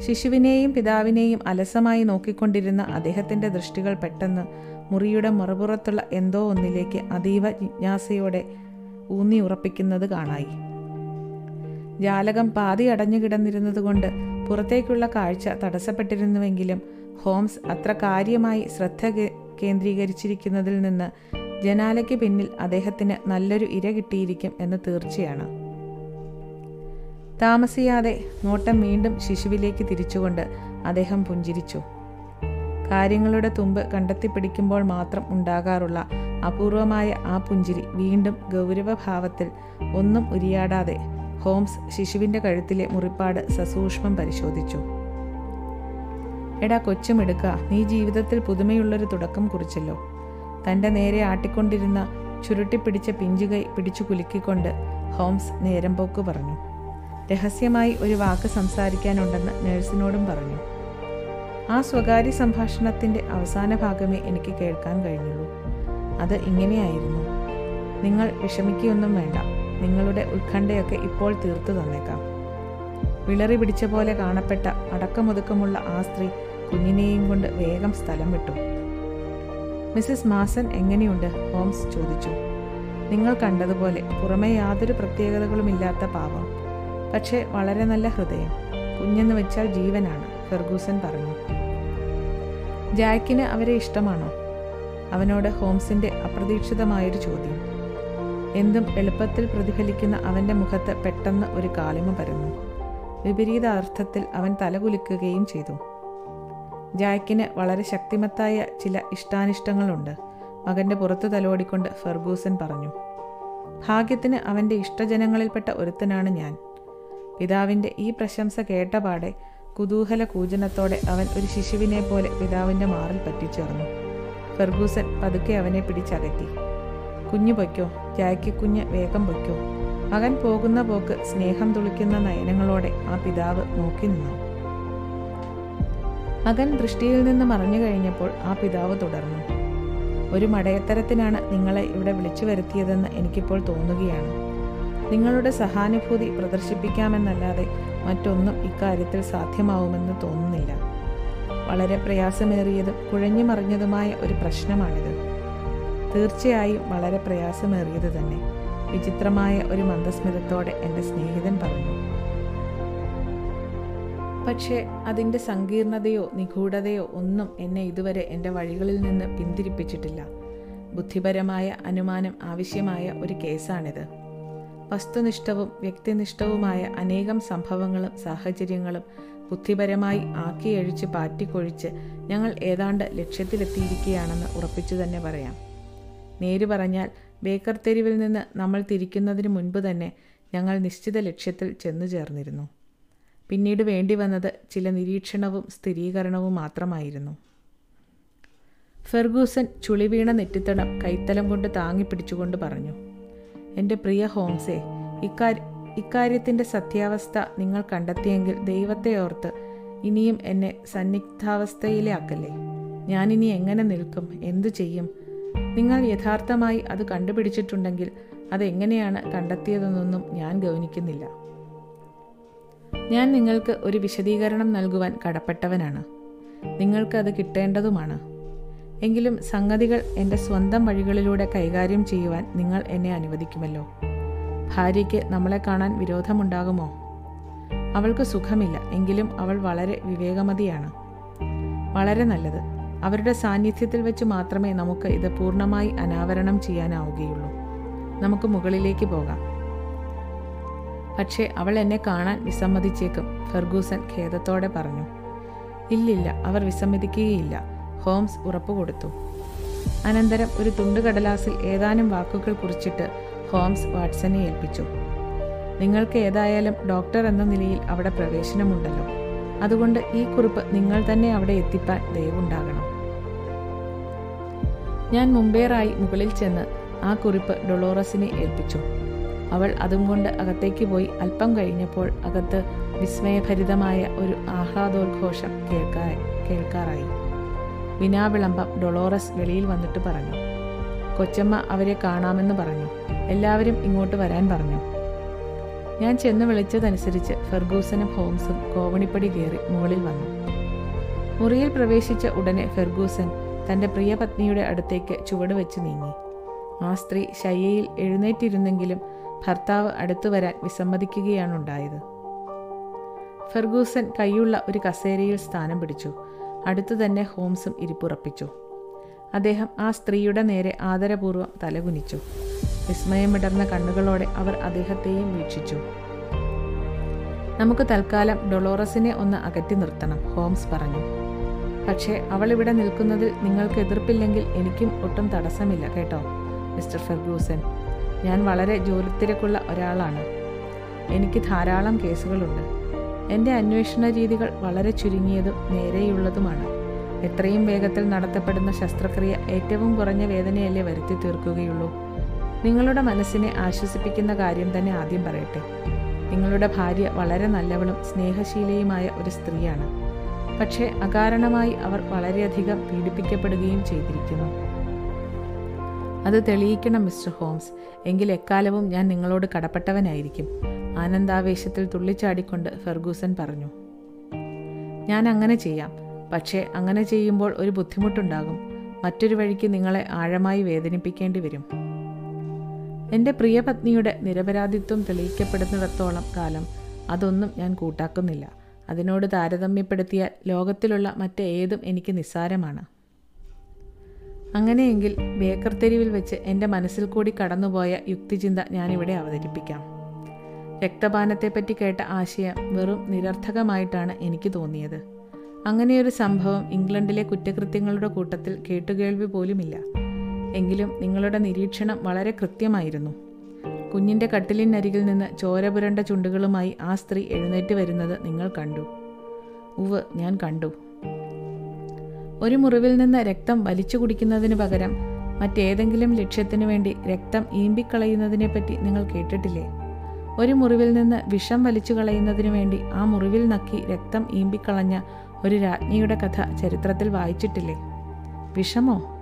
ശിശുവിനെയും പിതാവിനെയും അലസമായി നോക്കിക്കൊണ്ടിരുന്ന അദ്ദേഹത്തിന്റെ ദൃഷ്ടികൾ പെട്ടെന്ന് മുറിയുടെ മറുപുറത്തുള്ള എന്തോ ഒന്നിലേക്ക് അതീവ ജിജ്ഞാസയോടെ ഊന്നി ഉറപ്പിക്കുന്നത് കാണായി. ജാലകം പാതി അടഞ്ഞു കിടന്നിരുന്നതുകൊണ്ട് പുറത്തേക്കുള്ള കാഴ്ച തടസ്സപ്പെട്ടിരുന്നുവെങ്കിലും ഹോംസ് അത്ര കാര്യമായി ശ്രദ്ധ കേന്ദ്രീകരിച്ചിരിക്കുന്നതിൽ നിന്ന് ജനാലയ്ക്ക് പിന്നിൽ അദ്ദേഹത്തിന് നല്ലൊരു ഇര കിട്ടിയിരിക്കും എന്ന് തീർച്ചയാണ്. താമസിയാതെ നോട്ടം വീണ്ടും ശിശുവിലേക്ക് തിരിച്ചുകൊണ്ട് അദ്ദേഹം പുഞ്ചിരിച്ചു. കാര്യങ്ങളുടെ തുമ്പ് കണ്ടെത്തിപ്പിടിക്കുമ്പോൾ മാത്രം ഉണ്ടാകാറുള്ള അപൂർവമായ ആ പുഞ്ചിരി വീണ്ടും ഗൗരവഭാവത്തിൽ ഒന്നും ഉരിയാടാതെ ഹോംസ് ശിശുവിന്റെ കഴുത്തിലെ മുറിപ്പാട് സസൂക്ഷ്മം പരിശോധിച്ചു. എടാ കൊച്ചുമെടുക്ക നീ ജീവിതത്തിൽ പുതുമയുള്ളൊരു തുടക്കം കുറിച്ചല്ലോ. തന്റെ നേരെ ആട്ടിക്കൊണ്ടിരുന്ന ചുരുട്ടിപ്പിടിച്ച പിഞ്ചുകൈ പിടിച്ചു കുലുക്കിക്കൊണ്ട് ഹോംസ് നേരം പോക്ക് പറഞ്ഞു. രഹസ്യമായി ഒരു വാക്ക് സംസാരിക്കാനുണ്ടെന്ന് നഴ്സിനോടും പറഞ്ഞു. ആ സ്വകാര്യ സംഭാഷണത്തിന്റെ അവസാന ഭാഗമേ എനിക്ക് കേൾക്കാൻ കഴിഞ്ഞുള്ളൂ. അത് ഇങ്ങനെയായിരുന്നു. നിങ്ങൾ വിഷമിക്കുകയൊന്നും വേണ്ട. നിങ്ങളുടെ ഉത്കണ്ഠയൊക്കെ ഇപ്പോൾ തീർത്തു തന്നേക്കാം. വിളറി പിടിച്ച പോലെ കാണപ്പെട്ട അടക്കമൊതുക്കമുള്ള ആ സ്ത്രീ കുഞ്ഞിനെയും കൊണ്ട് വേഗം സ്ഥലം വിട്ടു. മിസ്സിസ് മാസൻ എങ്ങനെയുണ്ട്? ഹോംസ് ചോദിച്ചു. നിങ്ങൾ കണ്ടതുപോലെ പുറമെ യാതൊരു പ്രത്യേകതകളുമില്ലാത്ത പാവം. പക്ഷേ വളരെ നല്ല ഹൃദയം. കുഞ്ഞെന്ന് വെച്ചാൽ ജീവനാണ് ഫെർഗൂസൻ പറഞ്ഞു. ജാക്കിന് അവരെ ഇഷ്ടമാണോ? അവനോട് ഹോംസിന്റെ അപ്രതീക്ഷിതമായൊരു ചോദ്യം. എന്തും എളുപ്പത്തിൽ പ്രതിഫലിക്കുന്ന അവന്റെ മുഖത്ത് പെട്ടെന്ന് ഒരു കാളിമ പരന്നു. വിപരീത അർത്ഥത്തിൽ അവൻ തലകുലുക്കുകയും ചെയ്തു. ജാക്കിന് വളരെ ശക്തിമത്തായ ചില ഇഷ്ടാനിഷ്ടങ്ങളുണ്ട്. മകന്റെ പുറത്തു തലോടിക്കൊണ്ട് ഫെർഗൂസൻ പറഞ്ഞു ഭാഗ്യത്തിന് അവന്റെ ഇഷ്ടജനങ്ങളിൽപ്പെട്ട ഒരുത്തനാണ് ഞാൻ. പിതാവിന്റെ ഈ പ്രശംസ കേട്ടപാടെ കുതൂഹല കൂജനത്തോടെ അവൻ ഒരു ശിശുവിനെ പോലെ പിതാവിന്റെ മാറിൽ പറ്റിച്ചേർന്നു. ഫെർഗൂസൻ പതുക്കെ അവനെ പിടിച്ചകറ്റി. കുഞ്ഞു പൊയ്ക്കോ ജാക്കി കുഞ്ഞ് വേഗം പൊയ്ക്കോ. മകൻ പോകുന്ന പോക്ക് സ്നേഹം തുളിക്കുന്ന നയനങ്ങളോടെ ആ പിതാവ് നോക്കി നിന്നു. മകൻ ദൃഷ്ടിയിൽ നിന്ന് മറഞ്ഞു കഴിഞ്ഞപ്പോൾ ആ പിതാവ് തുടർന്നു. ഒരു മടയത്തരത്തിനാണ് നിങ്ങളെ ഇവിടെ വിളിച്ചു വരുത്തിയതെന്ന് എനിക്കിപ്പോൾ തോന്നുകയാണ്. നിങ്ങളുടെ സഹാനുഭൂതി പ്രദർശിപ്പിക്കാമെന്നല്ലാതെ മറ്റൊന്നും ഇക്കാര്യത്തിൽ സാധ്യമാവുമെന്ന് തോന്നുന്നില്ല. വളരെ പ്രയാസമേറിയതും കുഴഞ്ഞു മറിഞ്ഞതുമായ ഒരു പ്രശ്നമാണിത്. തീർച്ചയായും വളരെ പ്രയാസമേറിയത് തന്നെ വിചിത്രമായ ഒരു മന്ദസ്മിതത്തോടെ എന്റെ സ്നേഹിതൻ പറഞ്ഞു. പക്ഷേ അതിന്റെ സങ്കീർണതയോ നിഗൂഢതയോ ഒന്നും എന്നെ ഇതുവരെ എന്റെ വഴികളിൽ നിന്ന് പിന്തിരിപ്പിച്ചിട്ടില്ല. ബുദ്ധിപരമായ അനുമാനം ആവശ്യമായ ഒരു കേസാണിത്. വസ്തുനിഷ്ഠവും വ്യക്തിനിഷ്ഠവുമായ അനേകം സംഭവങ്ങളും സാഹചര്യങ്ങളും ബുദ്ധിപരമായി ആക്കിയഴിച്ച് പാറ്റിക്കൊഴിച്ച് ഞങ്ങൾ ഏതാണ്ട് ലക്ഷ്യത്തിലെത്തിയിരിക്കുകയാണെന്ന് ഉറപ്പിച്ചു തന്നെ പറയാം. നേര് പറഞ്ഞാൽ ബേക്കർ തെരുവിൽ നിന്ന് നമ്മൾ തിരിക്കുന്നതിന് മുൻപ് തന്നെ ഞങ്ങൾ നിശ്ചിത ലക്ഷ്യത്തിൽ ചെന്നു ചേർന്നിരുന്നു. പിന്നീട് വേണ്ടി വന്നത് ചില നിരീക്ഷണവും സ്ഥിരീകരണവും മാത്രമായിരുന്നു. ഫെർഗൂസൻ ചുളിവീണ നെറ്റിത്തടം കൈത്തലം കൊണ്ട് താങ്ങി പിടിച്ചുകൊണ്ട് പറഞ്ഞു എന്റെ പ്രിയ ഹോംസേ ഇക്കാര്യ ഇക്കാര്യത്തിന്റെ സത്യാവസ്ഥ നിങ്ങൾ കണ്ടെത്തിയെങ്കിൽ ദൈവത്തെ ഓർത്ത് ഇനിയും എന്നെ സന്നിഗ്ധാവസ്ഥയിലാക്കല്ലേ? ഞാനിനി എങ്ങനെ നിൽക്കും? എന്തു ചെയ്യും? നിങ്ങൾ യഥാർത്ഥമായി അത് കണ്ടുപിടിച്ചിട്ടുണ്ടെങ്കിൽ അതെങ്ങനെയാണ് കണ്ടെത്തിയതെന്നൊന്നും ഞാൻ ഗൗനിക്കുന്നില്ല. ഞാൻ നിങ്ങൾക്ക് ഒരു വിശദീകരണം നൽകുവാൻ കടപ്പെട്ടവനാണ്. നിങ്ങൾക്ക് അത് കിട്ടേണ്ടതുമാണ്. എങ്കിലും സംഗതികൾ എന്റെ സ്വന്തം വഴികളിലൂടെ കൈകാര്യം ചെയ്യുവാൻ നിങ്ങൾ എന്നെ അനുവദിക്കുമല്ലോ. ഭാര്യയ്ക്ക് നമ്മളെ കാണാൻ വിരോധമുണ്ടാകുമോ? അവൾക്ക് സുഖമില്ല എങ്കിലും അവൾ വളരെ വിവേകമതിയാണ്. വളരെ നല്ലത്. അവരുടെ സാന്നിധ്യത്തിൽ വെച്ച് മാത്രമേ നമുക്ക് ഇത് പൂർണമായി അനാവരണം ചെയ്യാനാവുകയുള്ളൂ. നമുക്ക് മുകളിലേക്ക് പോകാം. പക്ഷേ അവൾ എന്നെ കാണാൻ വിസമ്മതിച്ചേക്കും ഫെർഗൂസൻ ഖേദത്തോടെ പറഞ്ഞു. ഇല്ലില്ല അവർ വിസമ്മതിക്കുകയില്ല ഹോംസ് ഉറപ്പുകൊടുത്തു അനന്തരം ഒരു തുണ്ടുകടലാസിൽ ഏതാനും വാക്കുകൾ കുറിച്ചിട്ട് ഹോംസ് വാട്സനെ ഏൽപ്പിച്ചു. നിങ്ങൾക്ക് ഏതായാലും ഡോക്ടർ എന്ന നിലയിൽ അവിടെ പ്രവേശനമുണ്ടല്ലോ. അതുകൊണ്ട് ഈ കുറിപ്പ് നിങ്ങൾ തന്നെ അവിടെ എത്തിപ്പാൻ ദയവുണ്ടാകണം. ഞാൻ മുമ്പേറായി മുകളിൽ ചെന്ന് ആ കുറിപ്പ് ഡൊളോറസിനെ ഏൽപ്പിച്ചു. അവൾ അതും കൊണ്ട് അകത്തേക്ക് പോയി അല്പം കഴിഞ്ഞപ്പോൾ അകത്ത് വിസ്മയഭരിതമായ ഒരു ആഹ്ലാദോദ്ഘോഷം കേൾക്കാ കേൾക്കാറായി. വിനാവിളംബം ഡൊളോറസ് വെളിയിൽ വന്നിട്ട് പറഞ്ഞു. കൊച്ചമ്മ അവരെ കാണാമെന്ന് പറഞ്ഞു. എല്ലാവരും ഇങ്ങോട്ട് വരാൻ പറഞ്ഞു. ഞാൻ ചെന്ന് വിളിച്ചതനുസരിച്ച് ഫെർഗൂസനും ഹോംസും കോവണിപ്പടി കയറി മുകളിൽ വന്നു. മുറിയിൽ പ്രവേശിച്ച ഉടനെ ഫെർഗൂസൻ തന്റെ പ്രിയപത്നിയുടെ അടുത്തേക്ക് ചുവട് വെച്ച് നീങ്ങി. ആ സ്ത്രീ ശയ്യയിൽ എഴുന്നേറ്റിരുന്നെങ്കിലും ഭർത്താവ് അടുത്തു വരാൻ വിസമ്മതിക്കുകയാണുണ്ടായത്. ഫെർഗൂസൻ കൈയുള്ള ഒരു കസേരയിൽ സ്ഥാനം പിടിച്ചു. അടുത്തു തന്നെ ഹോംസും ഇരിപ്പുറപ്പിച്ചു. അദ്ദേഹം ആ സ്ത്രീയുടെ നേരെ ആദരപൂർവം തലകുനിച്ചു. വിസ്മയമിടർന്ന കണ്ണുകളോടെ അവർ അദ്ദേഹത്തെയും വീക്ഷിച്ചു. നമുക്ക് തൽക്കാലം ഡൊളോറസിനെ ഒന്ന് അകറ്റി നിർത്തണം ഹോംസ് പറഞ്ഞു. പക്ഷേ അവൾ ഇവിടെ നിൽക്കുന്നതിൽ നിങ്ങൾക്ക് എതിർപ്പില്ലെങ്കിൽ എനിക്കും ഒട്ടും തടസ്സമില്ല കേട്ടോ മിസ്റ്റർ ഫെർഗൂസൻ ഞാൻ വളരെ ജോലിത്തിരക്കുള്ള ഒരാളാണ്. എനിക്ക് ധാരാളം കേസുകളുണ്ട്. എന്റെ അന്വേഷണ രീതികൾ വളരെ ചുരുങ്ങിയതും നേരെയുള്ളതുമാണ്. എത്രയും വേഗത്തിൽ നടത്തപ്പെടുന്ന ശസ്ത്രക്രിയ ഏറ്റവും കുറഞ്ഞ വേദനയല്ലേ വരുത്തി തീർക്കുകയുള്ളൂ. നിങ്ങളുടെ മനസ്സിനെ ആശ്വസിപ്പിക്കുന്ന കാര്യം തന്നെ ആദ്യം പറയട്ടെ. നിങ്ങളുടെ ഭാര്യ വളരെ നല്ലവളും സ്നേഹശീലയുമായ ഒരു സ്ത്രീയാണ്. പക്ഷേ അകാരണമായി അവർ വളരെയധികം പീഡിപ്പിക്കപ്പെടുകയും ചെയ്തിരിക്കുന്നു. അത് തെളിയിക്കണം മിസ്റ്റർ ഹോംസ്. എങ്കിൽ എക്കാലവും ഞാൻ നിങ്ങളോട് കടപ്പെട്ടവനായിരിക്കും. ആനന്ദാവേശത്തിൽ തുള്ളിച്ചാടിക്കൊണ്ട് ഫെർഗൂസൻ പറഞ്ഞു. ഞാൻ അങ്ങനെ ചെയ്യാം. പക്ഷേ അങ്ങനെ ചെയ്യുമ്പോൾ ഒരു ബുദ്ധിമുട്ടുണ്ടാകും. മറ്റൊരു വഴിക്ക് നിങ്ങളെ ആഴമായി വേദനിപ്പിക്കേണ്ടി വരും. എന്റെ പ്രിയപത്നിയുടെ നിരപരാധിത്വം തെളിയിക്കപ്പെടുന്നിടത്തോളം കാലം അതൊന്നും ഞാൻ കൂട്ടാക്കുന്നില്ല. അതിനോട് താരതമ്യപ്പെടുത്തിയാൽ ലോകത്തിലുള്ള മറ്റേതും എനിക്ക് നിസ്സാരമാണ്. അങ്ങനെയെങ്കിൽ ബേക്കർ തെരുവിൽ വെച്ച് എന്റെ മനസ്സിൽ കൂടി കടന്നുപോയ യുക്തിചിന്ത ഞാനിവിടെ അവതരിപ്പിക്കാം. രക്തപാനത്തെപ്പറ്റി കേട്ട ആശയം വെറും നിരർത്ഥകമായിട്ടാണ് എനിക്ക് തോന്നിയത്. അങ്ങനെയൊരു സംഭവം ഇംഗ്ലണ്ടിലെ കുറ്റകൃത്യങ്ങളുടെ കൂട്ടത്തിൽ കേട്ടുകേൾവി പോലുമില്ല. എങ്കിലും നിങ്ങളുടെ നിരീക്ഷണം വളരെ കൃത്യമായിരുന്നു. കുഞ്ഞിന്റെ കട്ടിലിനരികിൽ നിന്ന് ചോരപുരണ്ട ചുണ്ടുകളുമായി ആ സ്ത്രീ എഴുന്നേറ്റ് വരുന്നത് നിങ്ങൾ കണ്ടു. ഉവ് ഞാൻ കണ്ടു. ഒരു മുറിവിൽ നിന്ന് രക്തം വലിച്ചു കുടിക്കുന്നതിന് പകരം മറ്റേതെങ്കിലും ലക്ഷ്യത്തിനു വേണ്ടി രക്തം ഈമ്പിക്കളയുന്നതിനെപ്പറ്റി നിങ്ങൾ കേട്ടിട്ടില്ലേ? ഒരു മുറിവിൽ നിന്ന് വിഷം വലിച്ചു കളയുന്നതിനു വേണ്ടി ആ മുറിവിൽ നക്കി രക്തം ഈമ്പിക്കളഞ്ഞ ഒരു രാജ്ഞിയുടെ കഥ ചരിത്രത്തിൽ വായിച്ചിട്ടില്ലേ? വിഷമോ?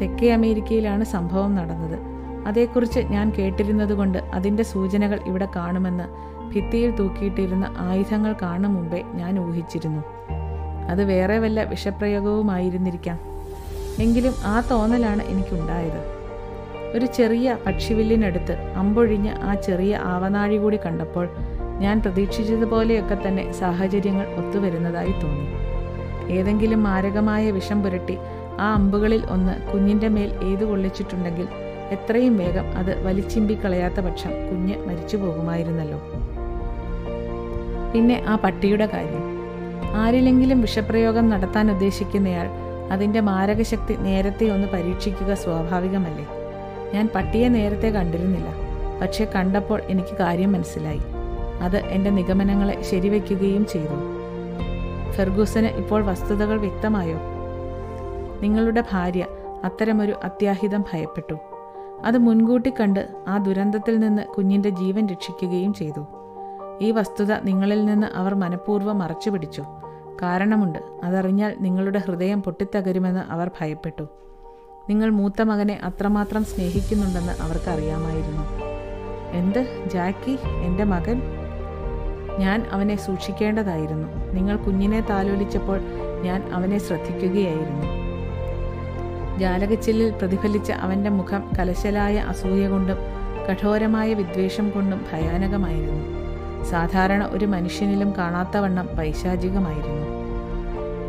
തെക്കേ അമേരിക്കയിലാണ് സംഭവം നടന്നത്. അതേക്കുറിച്ച് ഞാൻ കേട്ടിരുന്നതുകൊണ്ട് അതിന്റെ സൂചനകൾ ഇവിടെ കാണുമെന്ന് ഭിത്തിയിൽ തൂക്കിയിട്ടിരുന്ന ആയുധങ്ങൾ കാണും മുമ്പേ ഞാൻ ഊഹിച്ചിരുന്നു. അത് വേറെ വല്ല വിഷപ്രയോഗവുമായിരുന്നിരിക്കാം. എങ്കിലും ആ തോന്നലാണ് എനിക്കുണ്ടായത്. ഒരു ചെറിയ പക്ഷിവില്ലിനടുത്ത് അമ്പൊഴിഞ്ഞ് ആ ചെറിയ ആവനാഴി കൂടി കണ്ടപ്പോൾ ഞാൻ പ്രതീക്ഷിച്ചതുപോലെയൊക്കെ തന്നെ സാഹചര്യങ്ങൾ ഒത്തുവരുന്നതായി തോന്നി. ഏതെങ്കിലും മാരകമായ വിഷം പുരട്ടി ആ അമ്പുകളിൽ ഒന്ന് കുഞ്ഞിന്റെ മേൽ ഏതു കൊള്ളിച്ചിട്ടുണ്ടെങ്കിൽ എത്രയും വേഗം അത് വലിച്ചിമ്പിക്കളയാത്ത പക്ഷം കുഞ്ഞ് മരിച്ചു പോകുമായിരുന്നല്ലോ. പിന്നെ ആ പട്ടിയുടെ കാര്യം. ആരിലെങ്കിലും വിഷപ്രയോഗം നടത്താൻ ഉദ്ദേശിക്കുന്നയാൾ അതിന്റെ മാരകശക്തി നേരത്തെ ഒന്ന് പരീക്ഷിക്കുക സ്വാഭാവികമല്ലേ? ഞാൻ പട്ടിയെ നേരത്തെ കണ്ടിരുന്നില്ല. പക്ഷെ കണ്ടപ്പോൾ എനിക്ക് കാര്യം മനസ്സിലായി. അത് എന്റെ നിഗമനങ്ങളെ ശരിവയ്ക്കുകയും ചെയ്തു. ഫെർഗൂസന് ഇപ്പോൾ വസ്തുതകൾ വ്യക്തമായോ? നിങ്ങളുടെ ഭാര്യ അത്തരമൊരു അത്യാഹിതം ഭയപ്പെട്ടു. അത് മുൻകൂട്ടി കണ്ട് ആ ദുരന്തത്തിൽ നിന്ന് കുഞ്ഞിന്റെ ജീവൻ രക്ഷിക്കുകയും ചെയ്തു. ഈ വസ്തുത നിങ്ങളിൽ നിന്ന് അവർ മനഃപൂർവം മറച്ചു പിടിച്ചു കാരണമുണ്ട് അതറിഞ്ഞാൽ നിങ്ങളുടെ ഹൃദയം പൊട്ടിത്തകരുമെന്ന് അവർ ഭയപ്പെട്ടു. നിങ്ങൾ മൂത്ത മകനെ അത്രമാത്രം സ്നേഹിക്കുന്നുണ്ടെന്ന് അവർക്കറിയാമായിരുന്നു. എന്ത് ജാക്കി എന്റെ മകൻ? ഞാൻ അവനെ സൂക്ഷിക്കേണ്ടതായിരുന്നു. നിങ്ങൾ കുഞ്ഞിനെ താലോലിച്ചപ്പോൾ ഞാൻ അവനെ ശ്രദ്ധിക്കുകയായിരുന്നു. ജാലകച്ചില്ലിൽ പ്രതിഫലിച്ച അവന്റെ മുഖം കലശലായ അസൂയ കൊണ്ടും കഠോരമായ വിദ്വേഷം കൊണ്ടും ഭയാനകമായിരുന്നു. സാധാരണ ഒരു മനുഷ്യനിലും കാണാത്തവണ്ണം പൈശാചികമായിരുന്നു.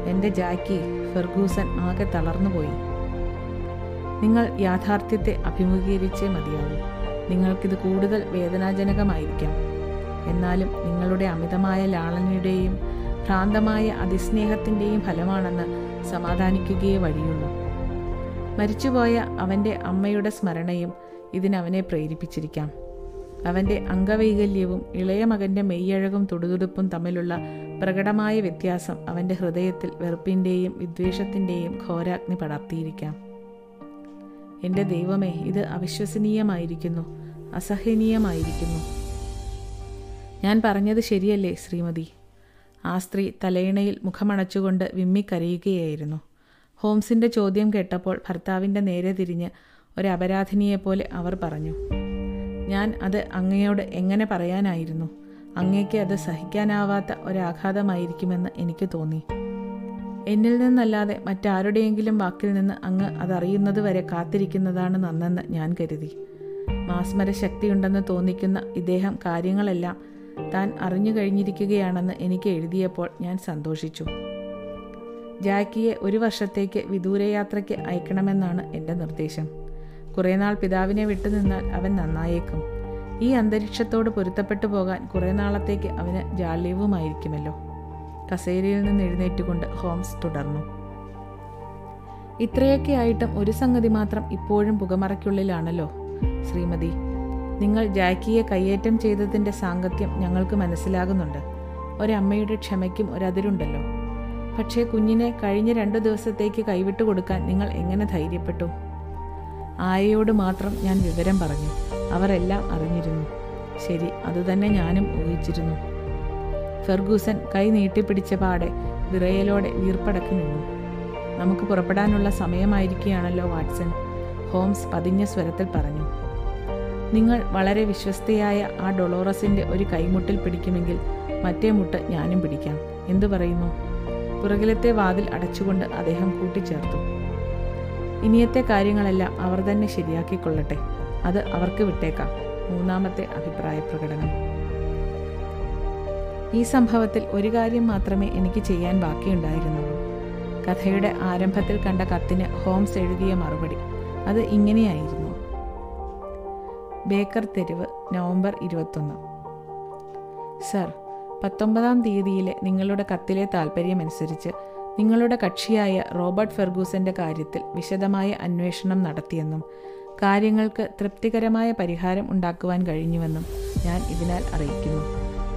എന്റെ ജാക്കി ഫെർഗൂസൻ ആകെ തളർന്നുപോയി. നിങ്ങൾ യാഥാർത്ഥ്യത്തെ അഭിമുഖീകരിച്ചേ മതിയാവൂ. നിങ്ങൾക്കിത് കൂടുതൽ വേദനാജനകമായിരിക്കാം. എന്നാലും നിങ്ങളുടെ അമിതമായ ലാളനയുടെയും ഭ്രാന്തമായ അതിസ്നേഹത്തിന്റെയും ഫലമാണെന്ന് സമാധാനിക്കുകയേ വഴിയുള്ളൂ. മരിച്ചുപോയ അവന്റെ അമ്മയുടെ സ്മരണയും ഇതിനവനെ പ്രേരിപ്പിച്ചിരിക്കാം. അവന്റെ അംഗവൈകല്യവും ഇളയ മകന്റെ മെയ്യഴകും തുടുതുടുപ്പും തമ്മിലുള്ള പ്രകടമായ വ്യത്യാസം അവന്റെ ഹൃദയത്തിൽ വെറുപ്പിന്റെയും വിദ്വേഷത്തിന്റെയും ഘോരാഗ്നി പടർത്തിയിരിക്കാം. എന്റെ ദൈവമേ ഇത് അവിശ്വസനീയമായിരിക്കുന്നു അസഹനീയമായിരിക്കുന്നു. ഞാൻ പറഞ്ഞത് ശരിയല്ലേ ശ്രീമതി? ആ സ്ത്രീ തലയിണയിൽ മുഖമണച്ചുകൊണ്ട് വിമ്മിക്കരയുകയായിരുന്നു. ഹോംസിന്റെ ചോദ്യം കേട്ടപ്പോൾ ഭർത്താവിന്റെ നേരെ തിരിഞ്ഞ് ഒരു അപരാധിനിയെപ്പോലെ അവർ പറഞ്ഞു ഞാൻ അത് അങ്ങയോട് എങ്ങനെ പറയാനായിരുന്നു? അങ്ങയ്ക്ക് അത് സഹിക്കാനാവാത്ത ഒരാഘാതമായിരിക്കുമെന്ന് എനിക്ക് തോന്നി. എന്നിൽ നിന്നല്ലാതെ മറ്റാരുടെയെങ്കിലും വാക്കിൽ നിന്ന് അങ്ങ് അതറിയുന്നത് വരെ കാത്തിരിക്കുന്നതാണ് നന്നെന്ന് ഞാൻ കരുതി. മാസ്മര ശക്തിയുണ്ടെന്ന് തോന്നിക്കുന്ന ഇദ്ദേഹം കാര്യങ്ങളെല്ലാം താൻ അറിഞ്ഞു കഴിഞ്ഞിരിക്കുകയാണെന്ന് എനിക്ക് എഴുതിയപ്പോൾ ഞാൻ സന്തോഷിച്ചു. ജാക്കിയെ ഒരു വർഷത്തേക്ക് വിദൂരയാത്രയ്ക്ക് അയക്കണമെന്നാണ് എന്റെ നിർദ്ദേശം. കുറേ നാൾ പിതാവിനെ വിട്ടുനിന്നാൽ അവൻ നന്നായേക്കും. ഈ അന്തരീക്ഷത്തോട് പൊരുത്തപ്പെട്ടു പോകാൻ കുറേ നാളത്തേക്ക് അവന് ജാള്യവുമായിരിക്കുമല്ലോ. കസേരയിൽ നിന്ന് എഴുന്നേറ്റുകൊണ്ട് ഹോംസ് തുടർന്നു. ഇത്രയൊക്കെ ആയിട്ടും ഒരു സംഗതി മാത്രം ഇപ്പോഴും പുകമറയ്ക്കുള്ളിലാണല്ലോ ശ്രീമതി. നിങ്ങൾ ജാക്കിയെ കയ്യേറ്റം ചെയ്തതിന്റെ സാങ്കത്യം ഞങ്ങൾക്ക് മനസ്സിലാകുന്നുണ്ട്. ഒരമ്മയുടെ ക്ഷമയ്ക്കും ഒരതിരുണ്ടല്ലോ. പക്ഷേ കുഞ്ഞിനെ കഴിഞ്ഞ രണ്ടു ദിവസത്തേക്ക് കൈവിട്ടു കൊടുക്കാൻ നിങ്ങൾ എങ്ങനെ ധൈര്യപ്പെട്ടു? ആയയോട് മാത്രം ഞാൻ വിവരം പറഞ്ഞു. അവരെല്ലാം അറിഞ്ഞിരുന്നു. ശരി അതുതന്നെ ഞാനും ഊഹിച്ചിരുന്നു. ഫെർഗൂസൻ കൈ നീട്ടിപ്പിടിച്ച പാടെ വിറയലോടെ വീർപ്പടക്കി നിന്നു. നമുക്ക് പുറപ്പെടാനുള്ള സമയമായിരിക്കുകയാണല്ലോ വാട്സൺ ഹോംസ് പതിഞ്ഞ സ്വരത്തിൽ പറഞ്ഞു. നിങ്ങൾ വളരെ വിശ്വസ്തയായ ആ ഡൊളോറസിന്റെ ഒരു കൈമുട്ടിൽ പിടിക്കുമെങ്കിൽ മറ്റേ മുട്ട് ഞാനും പിടിക്കാം. എന്തു പറയുന്നു? പുറകിലത്തെ വാതിൽ അടച്ചുകൊണ്ട് അദ്ദേഹം കൂട്ടിച്ചേർത്തു. ഇനിയത്തെ കാര്യങ്ങളെല്ലാം അവർ തന്നെ ശരിയാക്കിക്കൊള്ളട്ടെ. അത് അവർക്ക് വിട്ടേക്കാം. മൂന്നാമത്തെ അഭിപ്രായ പ്രകടനം. ഈ സംഭവത്തിൽ ഒരു കാര്യം മാത്രമേ എനിക്ക് ചെയ്യാൻ ബാക്കിയുണ്ടായിരുന്നുള്ളൂ. കഥയുടെ ആരംഭത്തിൽ കണ്ട കത്തിന് ഹോംസ് എഴുതിയ മറുപടി. അത് ഇങ്ങനെയായിരുന്നു. ബേക്കർ തെരുവ് നവംബർ ഇരുപത്തൊന്ന്. സർ പത്തൊമ്പതാം തീയതിയിലെ നിങ്ങളുടെ കത്തിലെ താൽപ്പര്യമനുസരിച്ച് നിങ്ങളുടെ കക്ഷിയായ റോബർട്ട് ഫെർഗൂസന്റെ കാര്യത്തിൽ വിശദമായ അന്വേഷണം നടത്തിയെന്നും കാര്യങ്ങൾക്ക് തൃപ്തികരമായ പരിഹാരം ഉണ്ടാക്കുവാൻ കഴിഞ്ഞുവെന്നും ഞാൻ ഇതിനാൽ അറിയിക്കുന്നു.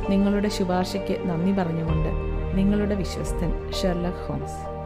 നിങ്ങളുടെ ശുപാർശയ്ക്ക് നന്ദി പറഞ്ഞുകൊണ്ട് നിങ്ങളുടെ വിശ്വസ്തൻ ഷെർലക് ഹോംസ്.